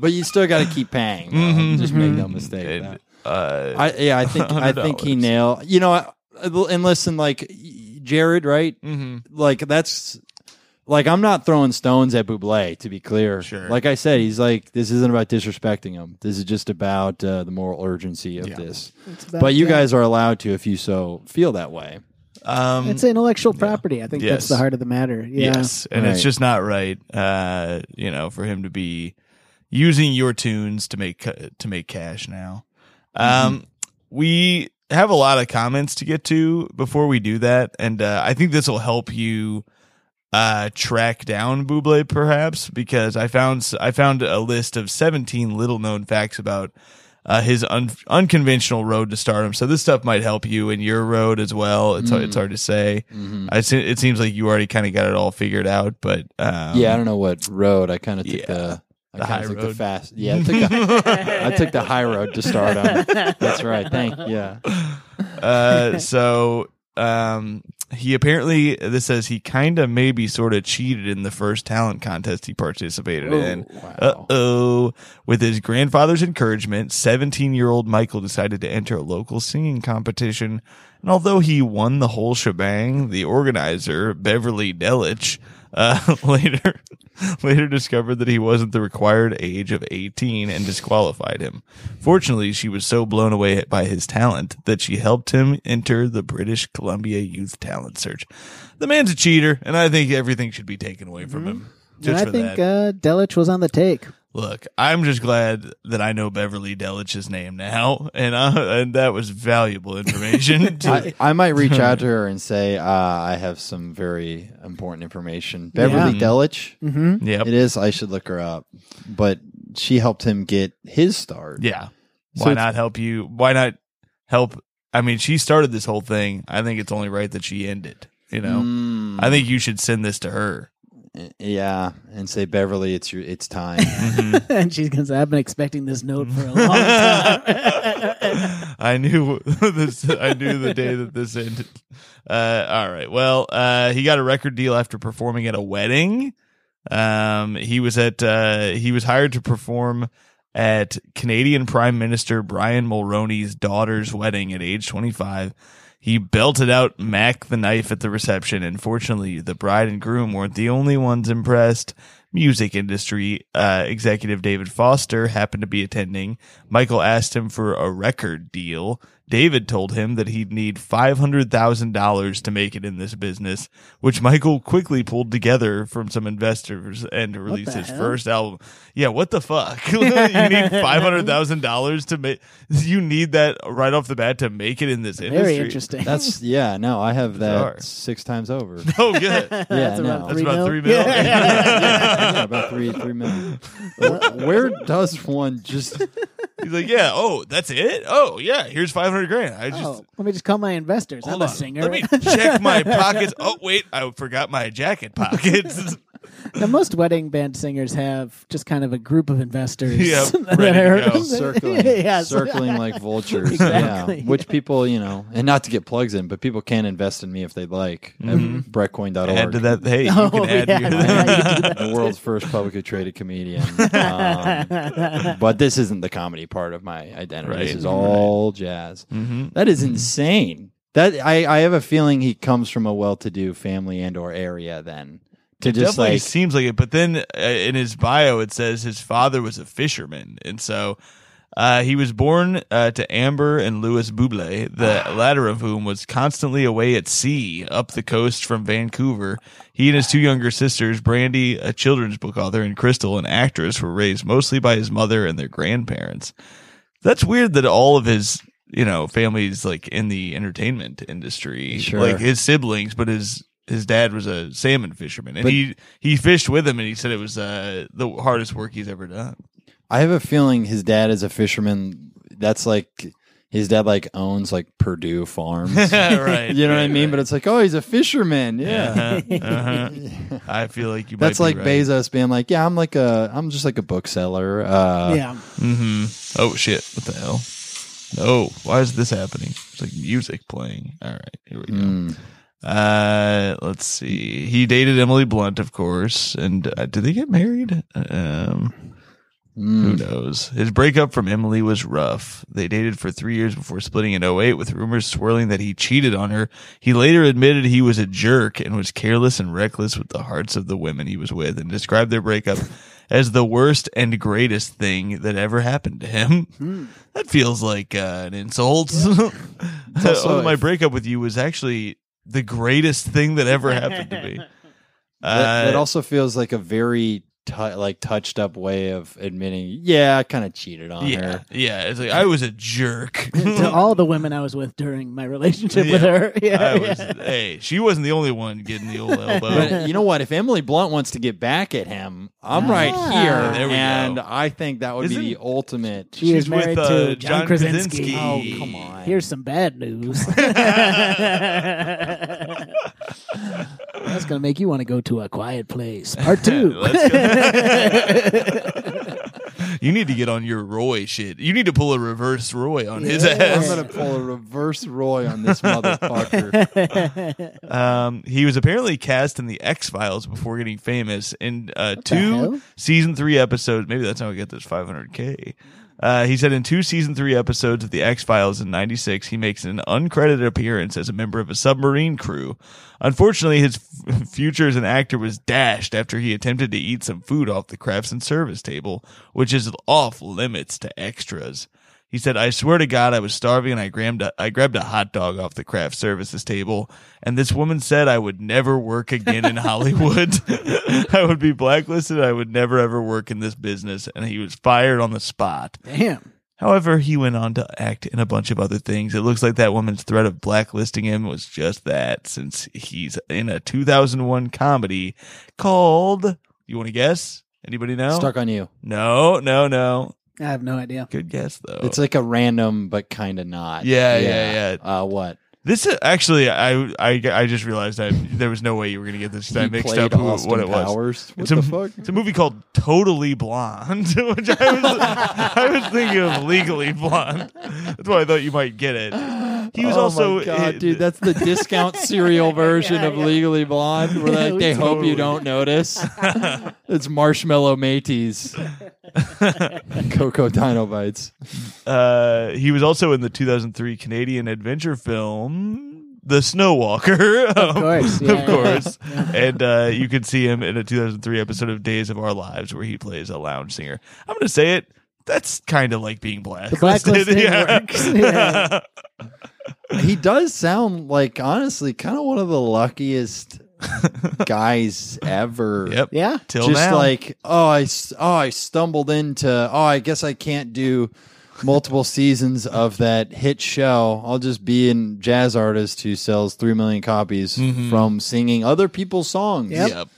but you still got to keep paying. though. Just make no mistake. And, it. uh, I yeah, I think I think he nailed. You know, I, and listen, like Jared, right? Mm-hmm. Like that's like I'm not throwing stones at Buble. To be clear, Sure. Like I said, he's like this isn't about disrespecting him. This is just about uh, the moral urgency of this. But you uh, guys are allowed to, if you so feel that way. Um, It's intellectual property. I think Yes. that's the heart of the matter. Yeah. Yes, and it's just not right. Uh, you know, for him to be using your tunes to make to make cash now. Um, we have a lot of comments to get to before we do that, and uh, I think this will help you uh track down Buble perhaps because I found I found a list of 17 little known facts about uh, his un- unconventional road to stardom. So this stuff might help you in your road as well. It's it's hard to say. I se- it seems like you already kind of got it all figured out, but um, yeah, I don't know what road. I kind of took yeah. the. I The high took the fast. Yeah, I took the, I took the high road to start on. That's right. Thank. Yeah. uh, so um, he apparently this says he kind of maybe sort of cheated in the first talent contest he participated in. Uh oh! With his grandfather's encouragement, seventeen-year-old Michael decided to enter a local singing competition, and although he won the whole shebang, the organizer Beverly Delich uh, later later discovered that he wasn't the required age of 18 and disqualified him. Fortunately, she was so blown away by his talent that she helped him enter the British Columbia Youth Talent Search. The man's a cheater, and I think everything should be taken away from him. And Just I for think that. uh, Delich was on the take. Look, I'm just glad that I know Beverly Delich's name now, and uh, and that was valuable information. to- I, I might reach out to her and say uh, I have some very important information. Beverly Yeah. Delich. Mm-hmm. yep. It is. I should look her up. But she helped him get his start. Yeah. So Why it's- not help you? Why not help? I mean, she started this whole thing. I think it's only right that she ended. You know, Mm, I think you should send this to her. Yeah, and say Beverly, it's your, it's time. and she's going to say, I've been expecting this note for a long time. I knew this. I knew the day that this ended. Uh, all right. Well, uh, he got a record deal after performing at a wedding. Um, he was at. Uh, he was hired to perform at Canadian Prime Minister Brian Mulroney's daughter's wedding at age 25. He belted out Mack the knife at the reception, and fortunately, the bride and groom weren't the only ones impressed. Music industry uh, executive David Foster happened to be attending. Michael asked him for a record deal. David told him that he'd need $500,000 to make it in this business, which Michael quickly pulled together from some investors and released the his hell? first album. Yeah, what the fuck? you need $500,000 to make, you need that right off the bat to make it in this industry. Very interesting. That's yeah. No, I have that Bizarre. six times over. Oh, good. Yeah, That's no. about That's three about mil. three mil. yeah, about three three million. Where, where does one just? He's like, yeah, oh, that's it? Oh, yeah, here's 500 grand. I just, Oh, let me just call my investors. hold I'm on. a singer. Let me check my pockets. Oh, wait, I forgot my jacket pockets. now, most wedding band singers have just kind of a group of investors. Yep, that ready to go. circling, Yeah, circling like vultures. Exactly. Yeah. Which people, you know, and not to get plugs in, but people can invest in me if they'd like. At breckcoin.org. Add to that. Hey, you Oh, can add yeah. your. the world's first publicly traded comedian. Um, but this isn't the comedy part of my identity. Right. This is all jazz. Mhm. That is insane. That I, I have a feeling he comes from a well-to-do family and or area. Then to It just definitely like seems like it. But then uh, in his bio, it says his father was a fisherman, and so uh, he was born uh, to Amber and Louis Buble, the latter of whom was constantly away at sea up the coast from Vancouver. He and his two younger sisters, Brandy, a children's book author, and Crystal, an actress, were raised mostly by his mother and their grandparents. That's weird that all of his you know family's like in the entertainment industry, Sure. like his siblings, but his his dad was a salmon fisherman, and But- he he fished with him, and he said it was uh, the hardest work he's ever done. I have a feeling his dad is a fisherman. That's like his dad like owns like Perdue Farms. right, You know what I mean? right. But it's like, oh, he's a fisherman. Yeah. Uh-huh, uh-huh. I feel like you. That's might like be right. Bezos being like, yeah, I'm like a, I'm just like a bookseller. Uh, yeah. hmm Oh shit! What the hell? No, why is this happening? It's like music playing. All right, here we go. Mm. Uh, let's see. He dated Emily Blunt, of course, and uh, did they get married? Um, Who knows? His breakup from Emily was rough. They dated for three years before splitting in 08 with rumors swirling that he cheated on her. He later admitted he was a jerk and was careless and reckless with the hearts of the women he was with and described their breakup as the worst and greatest thing that ever happened to him. That feels like uh, an insult. also- Oh, my breakup with you was actually the greatest thing that ever happened to me. That, that Uh, also feels like a very tou like touched up way of admitting, yeah, I kind of cheated on yeah, her. yeah. It's like I was a jerk. to all the women I was with during my relationship with her. Yeah, I was, yeah. hey, she wasn't the only one getting the old elbow. But you know what? If Emily Blunt wants to get back at him, I'm right here, There we and go. I think that would Isn't- be the ultimate. She is She's with, married uh, to John John Krasinski. Krasinski. Oh, come on. Here's some bad news. That's gonna make you want to go to a quiet place. Part two. Let's go. you need to get on your Roy shit. You need to pull a reverse Roy on his Yeah. I'm gonna pull a reverse Roy on this motherfucker. Um, he was apparently cast in the X Files before getting famous in uh, two season three episodes. Maybe that's how I get this 500k. Uh, he said in two season three episodes of the X Files in '96, he makes an uncredited appearance as a member of a submarine crew. Unfortunately, his f- future as an actor was dashed after he attempted to eat some food off the crafts and service table, which is off limits to extras. He said, I swear to God, I was starving and I grabbed a, I grabbed a hot dog off the craft services table. And this woman said I would never work again in Hollywood. I would be blacklisted. I would never ever work in this business. And he was fired on the spot. Damn. However, he went on to act in a bunch of other things. It looks like that woman's threat of blacklisting him was just that, since he's in a 2001 comedy called, you want to guess? Anybody know? Stuck on you. No, no, no. I have no idea. Good guess though. It's like a random, but kind of not. Yeah, yeah, Uh, what? This is actually, I, I, I just realized I there was no way you were gonna get this I He mixed played up who, Austin what it was. Powers? What it's the a, fuck? It's a movie called Totally Blonde, which I was, I was thinking of Legally Blonde. That's why I thought you might get it. He was oh also, my God, uh, dude, that's the discount cereal version of Legally Blonde, where like, they hope you don't notice. it's Marshmallow Mateys, Cocoa Dino Bites. uh, he was also in the 2003 Canadian adventure film The Snow Walker. Of course, yeah, of course. And uh, you can see him in a 2003 episode of Days of Our Lives where he plays a lounge singer. I'm going to say it. That's kind of like being blacklisted. blacklisting Yeah. works. Yeah. He does sound like, honestly, kind of one of the luckiest guys ever. Yep. Yeah. Till Just now. like, oh, I, s- oh, I stumbled into, oh, I guess I can't do multiple seasons of that hit show. I'll just be a jazz artist who sells three million copies from singing other people's songs. Yep. Yep.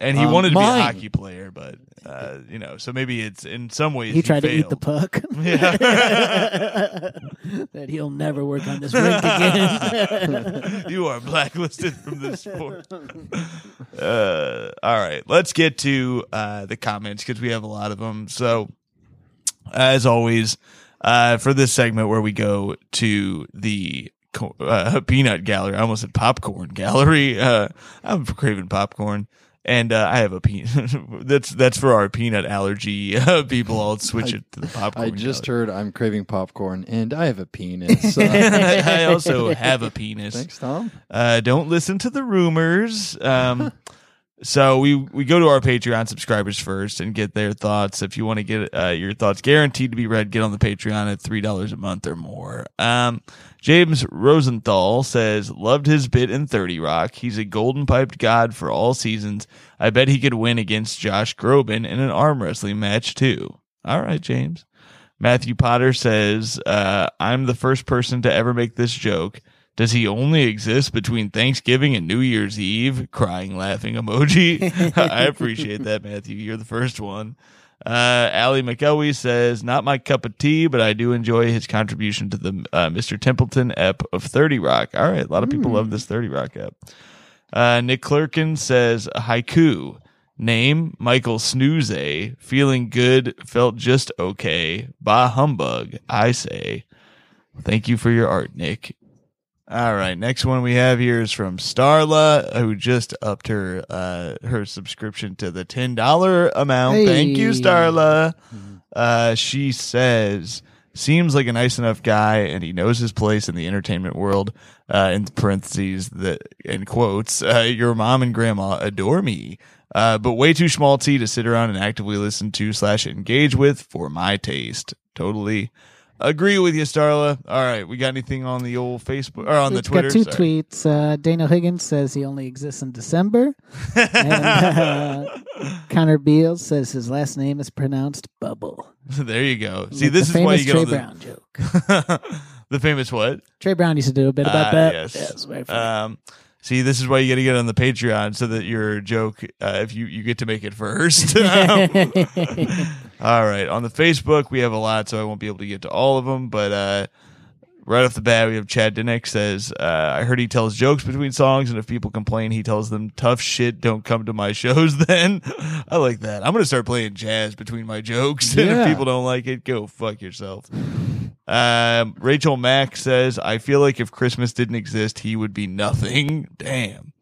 And he Um, wanted to be a hockey player, but uh, you know, so maybe it's in some ways He tried to eat the puck. Yeah. that he'll never work on this rink again. you are blacklisted from this sport. Uh, all right, let's get to uh, the comments because we have a lot of them. So, as always, uh, for this segment where we go to the uh, peanut gallery, I almost said popcorn gallery. Uh, I'm craving popcorn. And uh, I have a peanut. that's that's for our peanut allergy uh, people. I'll switch it to the popcorn. I just gallery. heard I'm craving popcorn and I have a penis. Uh, I also have a penis. thanks, Tom. Uh, don't listen to the rumors. Um, so we we go to our Patreon subscribers first and get their thoughts. If you want to get uh, your thoughts guaranteed to be read, get on the Patreon at three dollars a month or more. Um, James Rosenthal says loved his bit in Thirty Rock. He's a golden piped god for all seasons. I bet he could win against Josh Groban in an arm wrestling match too. All right, James. Matthew Potter says, uh, I'm the first person to ever make this joke. Does he only exist between Thanksgiving and New Year's Eve? Crying, laughing emoji. I appreciate that, Matthew. You're the first one. Uh, Allie McElwee says, not my cup of tea, but I do enjoy his contribution to the uh, Mr. Templeton ep of 30 Rock. All right. A lot of people love this 30 Rock ep. Uh, Nick Clerkin says, haiku. Name Michael Snooze. Feeling good, felt just okay. Bah humbug, I say. Thank you for your art, Nick. All right, next one we have here is from Starla, who just upped her uh, her subscription to the ten dollar amount. Thank you, Starla. Uh, she says, "Seems like a nice enough guy, and he knows his place in the entertainment world." Uh, in parentheses, that in quotes, uh, your mom and grandma adore me, uh, but way too small t to sit around and actively listen to slash engage with for my taste. Totally agree with you, Starla. All right, we got anything on the old Facebook or on the Twitter? got two Sorry. tweets. Uh, Daniel Higgins says he only exists in December. and uh, Connor Beals says his last name is pronounced Bubble. there you go. See, Like this is why you get Trey the Brown joke. the famous what? Trey Brown used to do a bit about Ah, that. Yes. Yeah, it's very funny. um, see, this is why you got to get on the Patreon so that your joke, uh, if you you get to make it first. All right, on the Facebook we have a lot, so I won't be able to get to all of them. But uh, right off the bat, we have Chad Dinick says, uh, "I heard he tells jokes between songs, and if people complain, he tells them tough shit. Don't come to my shows." Then I like that. I'm gonna start playing jazz between my jokes, and if Yeah. people don't like it, go fuck yourself. Um, Rachel Mack says, I feel like if Christmas didn't exist, he would be nothing. Damn.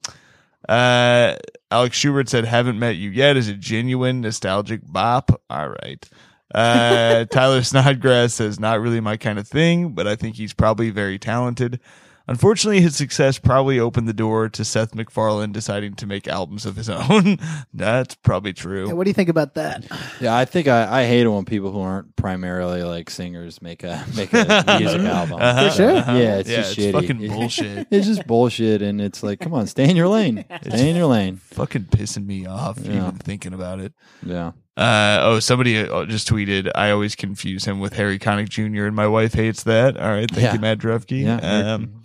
Uh, Alex Schubert said, haven't met you yet is a genuine nostalgic bop. All right. Uh, Tyler Snodgrass says, not really my kind of thing, but I think he's probably very talented. Unfortunately, his success probably opened the door to Seth MacFarlane deciding to make albums of his own. That's probably true. Yeah, what do you think about that? Yeah, I think I, I hate it when people who aren't primarily like singers make a make a music album. Uh-huh. For sure. Yeah, it's yeah, just it's shitty. fucking bullshit. It's just bullshit, and it's like, come on, stay in your lane. Stay in your lane. fucking pissing me off Yeah. even thinking about it. Yeah. Uh, oh, somebody uh, just tweeted, I always confuse him with Harry Connick Jr., and my wife hates that. All right. Thank Yeah. you, Matt Drefke. Yeah. Um,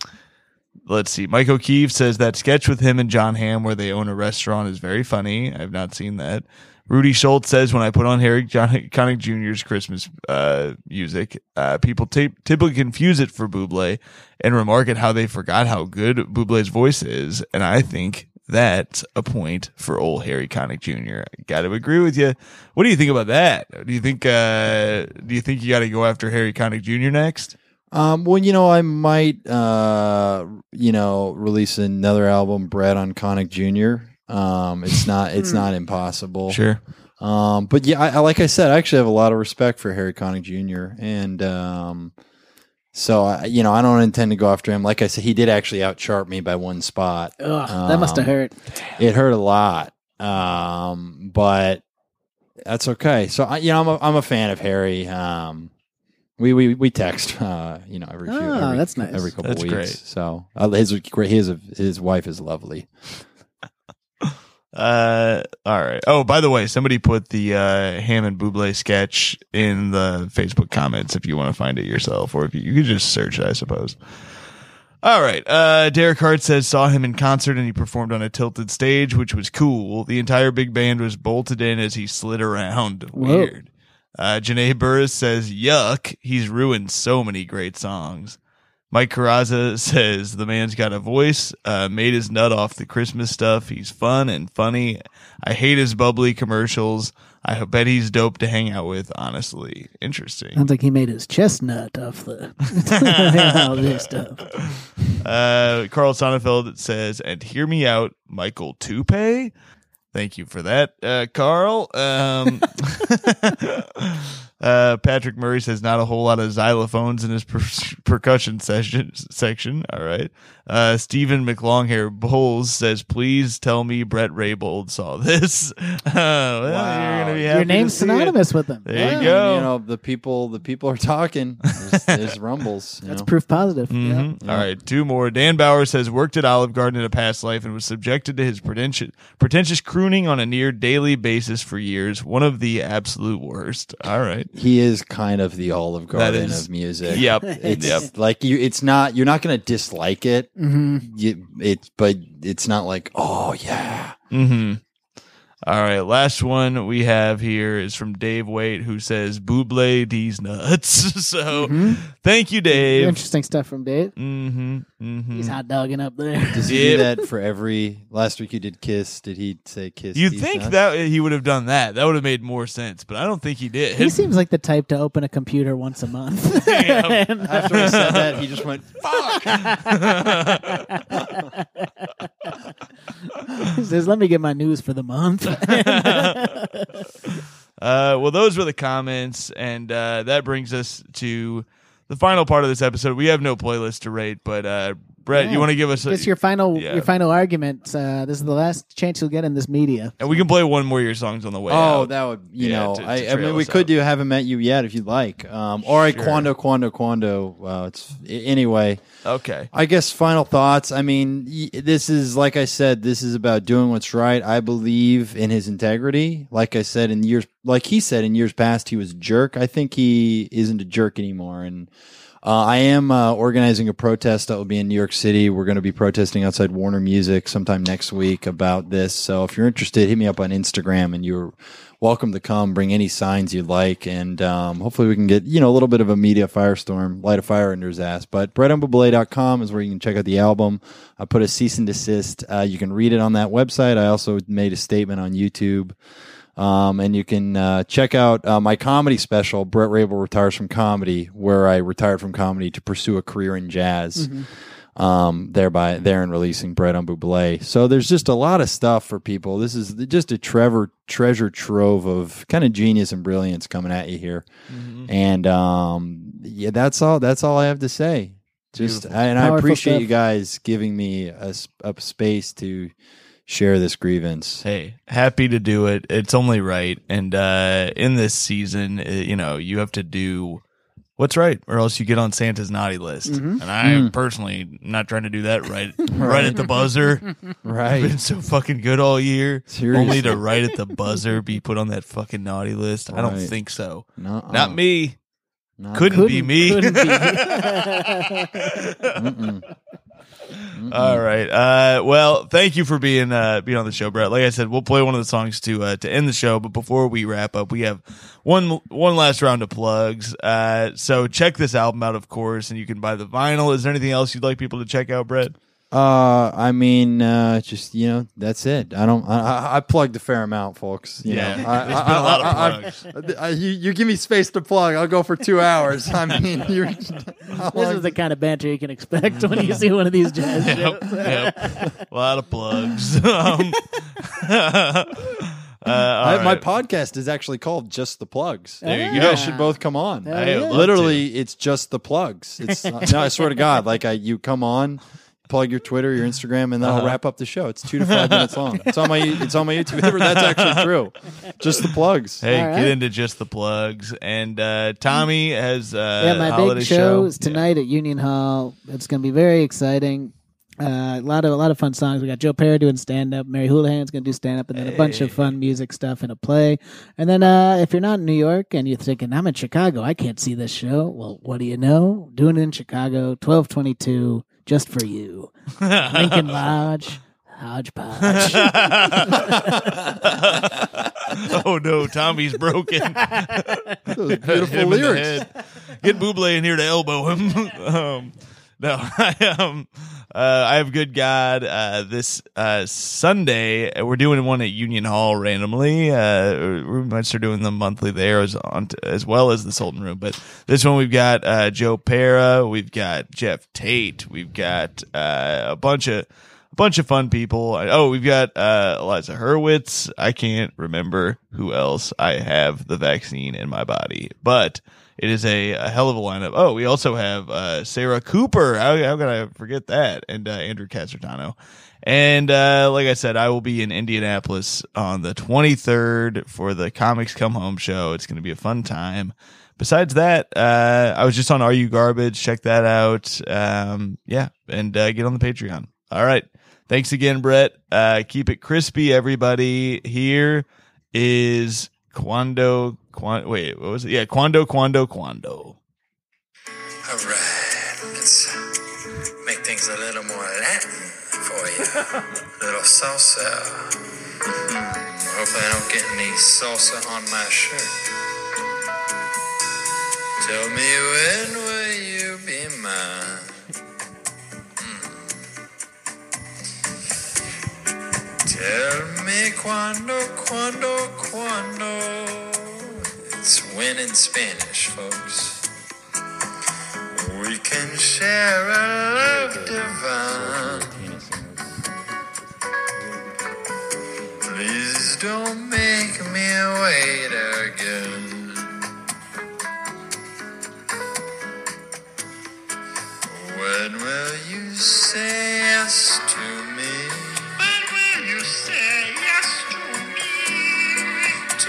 let's see. Mike O'Keefe says that sketch with him and Jon Hamm where they own a restaurant is very funny. I've not seen that. Rudy Schultz says when I put on Harry John Connick Jr.'s Christmas uh, music, uh, people t- typically confuse it for Buble and remark at how they forgot how good Buble's voice is. And I think that's a point for old Harry Connick Jr. I Got to agree with you. What do you think about that? Do you think uh, do you think you got to go after Harry Connick Jr. next? Um, well, you know, I might, uh, you know, release another album, Brad on Conic Jr. Um, it's not, it's not impossible. Sure. Um, but yeah, I, I like I said, I actually have a lot of respect for Harry Connick Jr. And um, so I, you know, I don't intend to go after him. Like I said, he did actually outchart me by one spot. Ugh, that must have Um, hurt. It hurt a lot, um, but that's okay. So I, you know, I'm a, I'm a fan of Harry. Um, we we we text, uh, you know, every few, Ah, every, that's nice. every couple That's weeks. great. So uh, his great. His his wife is lovely. Uh, all right. Oh, by the way, somebody put the uh, Hamm and Buble sketch in the Facebook comments if you want to find it yourself, or if you, you could just search it, I suppose. All right. Uh, Derek Hart says saw him in concert and he performed on a tilted stage, which was cool. The entire big band was bolted in as he slid around. Whoa. Weird. Uh, Janae Burris says, "Yuck, he's ruined so many great songs." Mike Carrazza says the man's got a voice, uh, made his nut off the Christmas stuff. He's fun and funny. I hate his bubbly commercials. I bet he's dope to hang out with, honestly. Interesting. Sounds like he made his chestnut off the all this stuff. Uh, Carl Sonnefeld says, and hear me out, Michael Toupe. Thank you for that, uh, Carl. Um, uh, Patrick Murray says not a whole lot of xylophones in his per- percussion session section. All right. Uh, Stephen McLonghair Bowles says, please tell me Brett Raybould saw this. Uh, well, you're gonna be happy Your to name's see it. synonymous with them. There you Yeah. go. You know, the people the people are talking. There's, there's rumbles. You That's know? proof positive. Mhm. Yeah. All right, two more. Dan Bauer says worked at Olive Garden in a past life and was subjected to his pretentious, pretentious crooning on a near daily basis for years. One of the absolute worst. All right. He is kind of the Olive Garden is- of music. Yep. It's yep. like you. It's not. You're not going to dislike it. hmm You, it's but it's not like oh yeah. hmm All right, last one we have here is from Dave Waite, who says "Buble these nuts." so, thank you, Dave. Interesting stuff from Dave. Mm-hmm. Mm-hmm. He's hot dogging up there. Does he Yeah. do that for every? Last week you did kiss. Did he say kiss? You'd think nuts? that he would have done that. That would have made more sense, but I don't think he did. He seems like the type to open a computer once a month. Yeah. After he said that, he just went, "Fuck." Says, "Let me get my news for the month." Uh, well, those were the comments, and uh, that brings us to the final part of this episode. We have no playlist to rate, but uh, Brett, Yeah. you want to give us a, It's your final Yeah. your final argument. Uh, this is the last chance you'll get in this media. and we can play one more of your songs on the way. Oh, out. that would you Yeah, know. to- to I, I mean, we us could out. do "Haven't Met You Yet" if you'd like, um, or a Sure. "Quando, Quando, Quando." Well, it's anyway. okay. I guess final thoughts. I mean, this is like I said. This is about doing what's right. I believe in his integrity. Like I said in years, like he said in years past, he was a jerk. I think he isn't a jerk anymore. And uh, I am uh, organizing a protest that will be in New York City. We're going to be protesting outside Warner Music sometime next week about this. So if you're interested, hit me up on Instagram, and you're welcome to come. Bring any signs you'd like, and um, hopefully we can get you know a little bit of a media firestorm, light a fire under his ass. But brettonbuble.com is where you can check out the album. I put a cease and desist. Uh, you can read it on that website. I also made a statement on YouTube. Um, and you can uh, check out uh, my comedy special, Brett Raybould Retires from Comedy, where I retired from comedy to pursue a career in jazz. Um, thereby, there and releasing Bread on Buble. So there's just a lot of stuff for people. This is just a Trevor treasure trove of kind of genius and brilliance coming at you here. And um, yeah, that's all. That's all I have to say. Just I, and I appreciate stuff. you guys giving me a space to share this grievance. Hey, happy to do it. It's only right. And uh, in this season, uh, you know, you have to do what's right, or else you get on Santa's naughty list. Mm-hmm. And I'm personally not trying to do that right, right at the buzzer. Right. Been so fucking good all year. Seriously. Only to right at the buzzer be put on that fucking naughty list. I don't think so. Nuh-uh. Not me. Not Couldn't, be Couldn't- me. couldn't be. Mm-mm. All right. Uh, well, thank you for being uh, being on the show, Brett. Like I said, we'll play one of the songs to uh, to end the show. But before we wrap up, we have one one last round of plugs. Uh, so check this album out, of course, and you can buy the vinyl. Is there anything else you'd like people to check out, Brett? Uh, I mean, uh, just you know, that's it. I don't. I, I, I plugged a fair amount, folks. You Yeah. know, I, There's I, been a lot of I- I- plugs. I- you, you give me space to plug. I'll go for two hours. I mean, you're. how this long- is the kind of banter you can expect when you see one of these jazz shows. Yep, yep. A lot of plugs. um, uh, all I- My right. podcast is actually called "Just the Plugs." There you You go. guys should both come on. Hell I yeah. would love Literally, it's just the plugs. It's no, I swear to God, like I, you come on, plug your Twitter, your Instagram, and then Uh-huh. I'll wrap up the show. It's two to five minutes long. It's on my, it's on my YouTube. That's actually true. Just the plugs. Hey, All get into just the plugs. And uh, Tommy has uh, yeah, my holiday big show is tonight at Union Hall. It's going to be very exciting. Uh, a lot of a lot of fun songs. We got Joe Pera doing stand up. Mary Houlihan's going to do stand up, and then a bunch of fun music stuff and a play. And then uh, if you're not in New York and you're thinking I'm in Chicago, I can't see this show. Well, what do you know? Doing it in Chicago, twelve twenty two, just for you. Lincoln Lodge, Hodgepodge. oh no, Tommy's broken. Those beautiful Him in lyrics. Get Buble in here to elbow him. um, no, I um, uh, I have good God. Uh, this uh, Sunday we're doing one at Union Hall randomly. Uh, we might start doing them monthly there as on as well as the Sultan Room. But this one we've got uh, Joe Pera, we've got Jeff Tate, we've got uh, a bunch of bunch of fun people. Oh, we've got uh, Eliza Hurwitz. I can't remember who else. I have the vaccine in my body, but it is a, a hell of a lineup. Oh, we also have uh, Sarah Cooper. How, how could I forget that? And uh, Andrew Casertano. And uh, like I said, I will be in Indianapolis on the 23rd for the Comics Come Home show. It's going to be a fun time. Besides that, uh, I was just on Are You Garbage? Check that out. Um, yeah, and uh, get on the Patreon. All right. Thanks again, Brett. Uh, keep it crispy, everybody. Here is Quando. Quan, wait, what was it? Yeah, Quando, Quando, Quando. All right, let's make things a little more Latin for you. A little salsa. Mhm, hopefully I don't get any salsa on my shirt. Tell me when will you be mine? Tell me cuando, cuando, cuando. It's when in Spanish, folks. We can share a love divine. Please don't make me wait again. When will you say yes to me?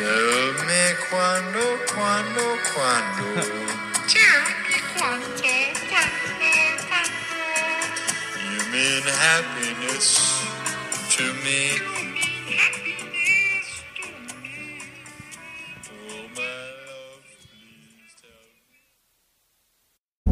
Me? Tell me cuando, cuando, cuando. Tell me cuando, cuando, cuando. You mean happiness to me?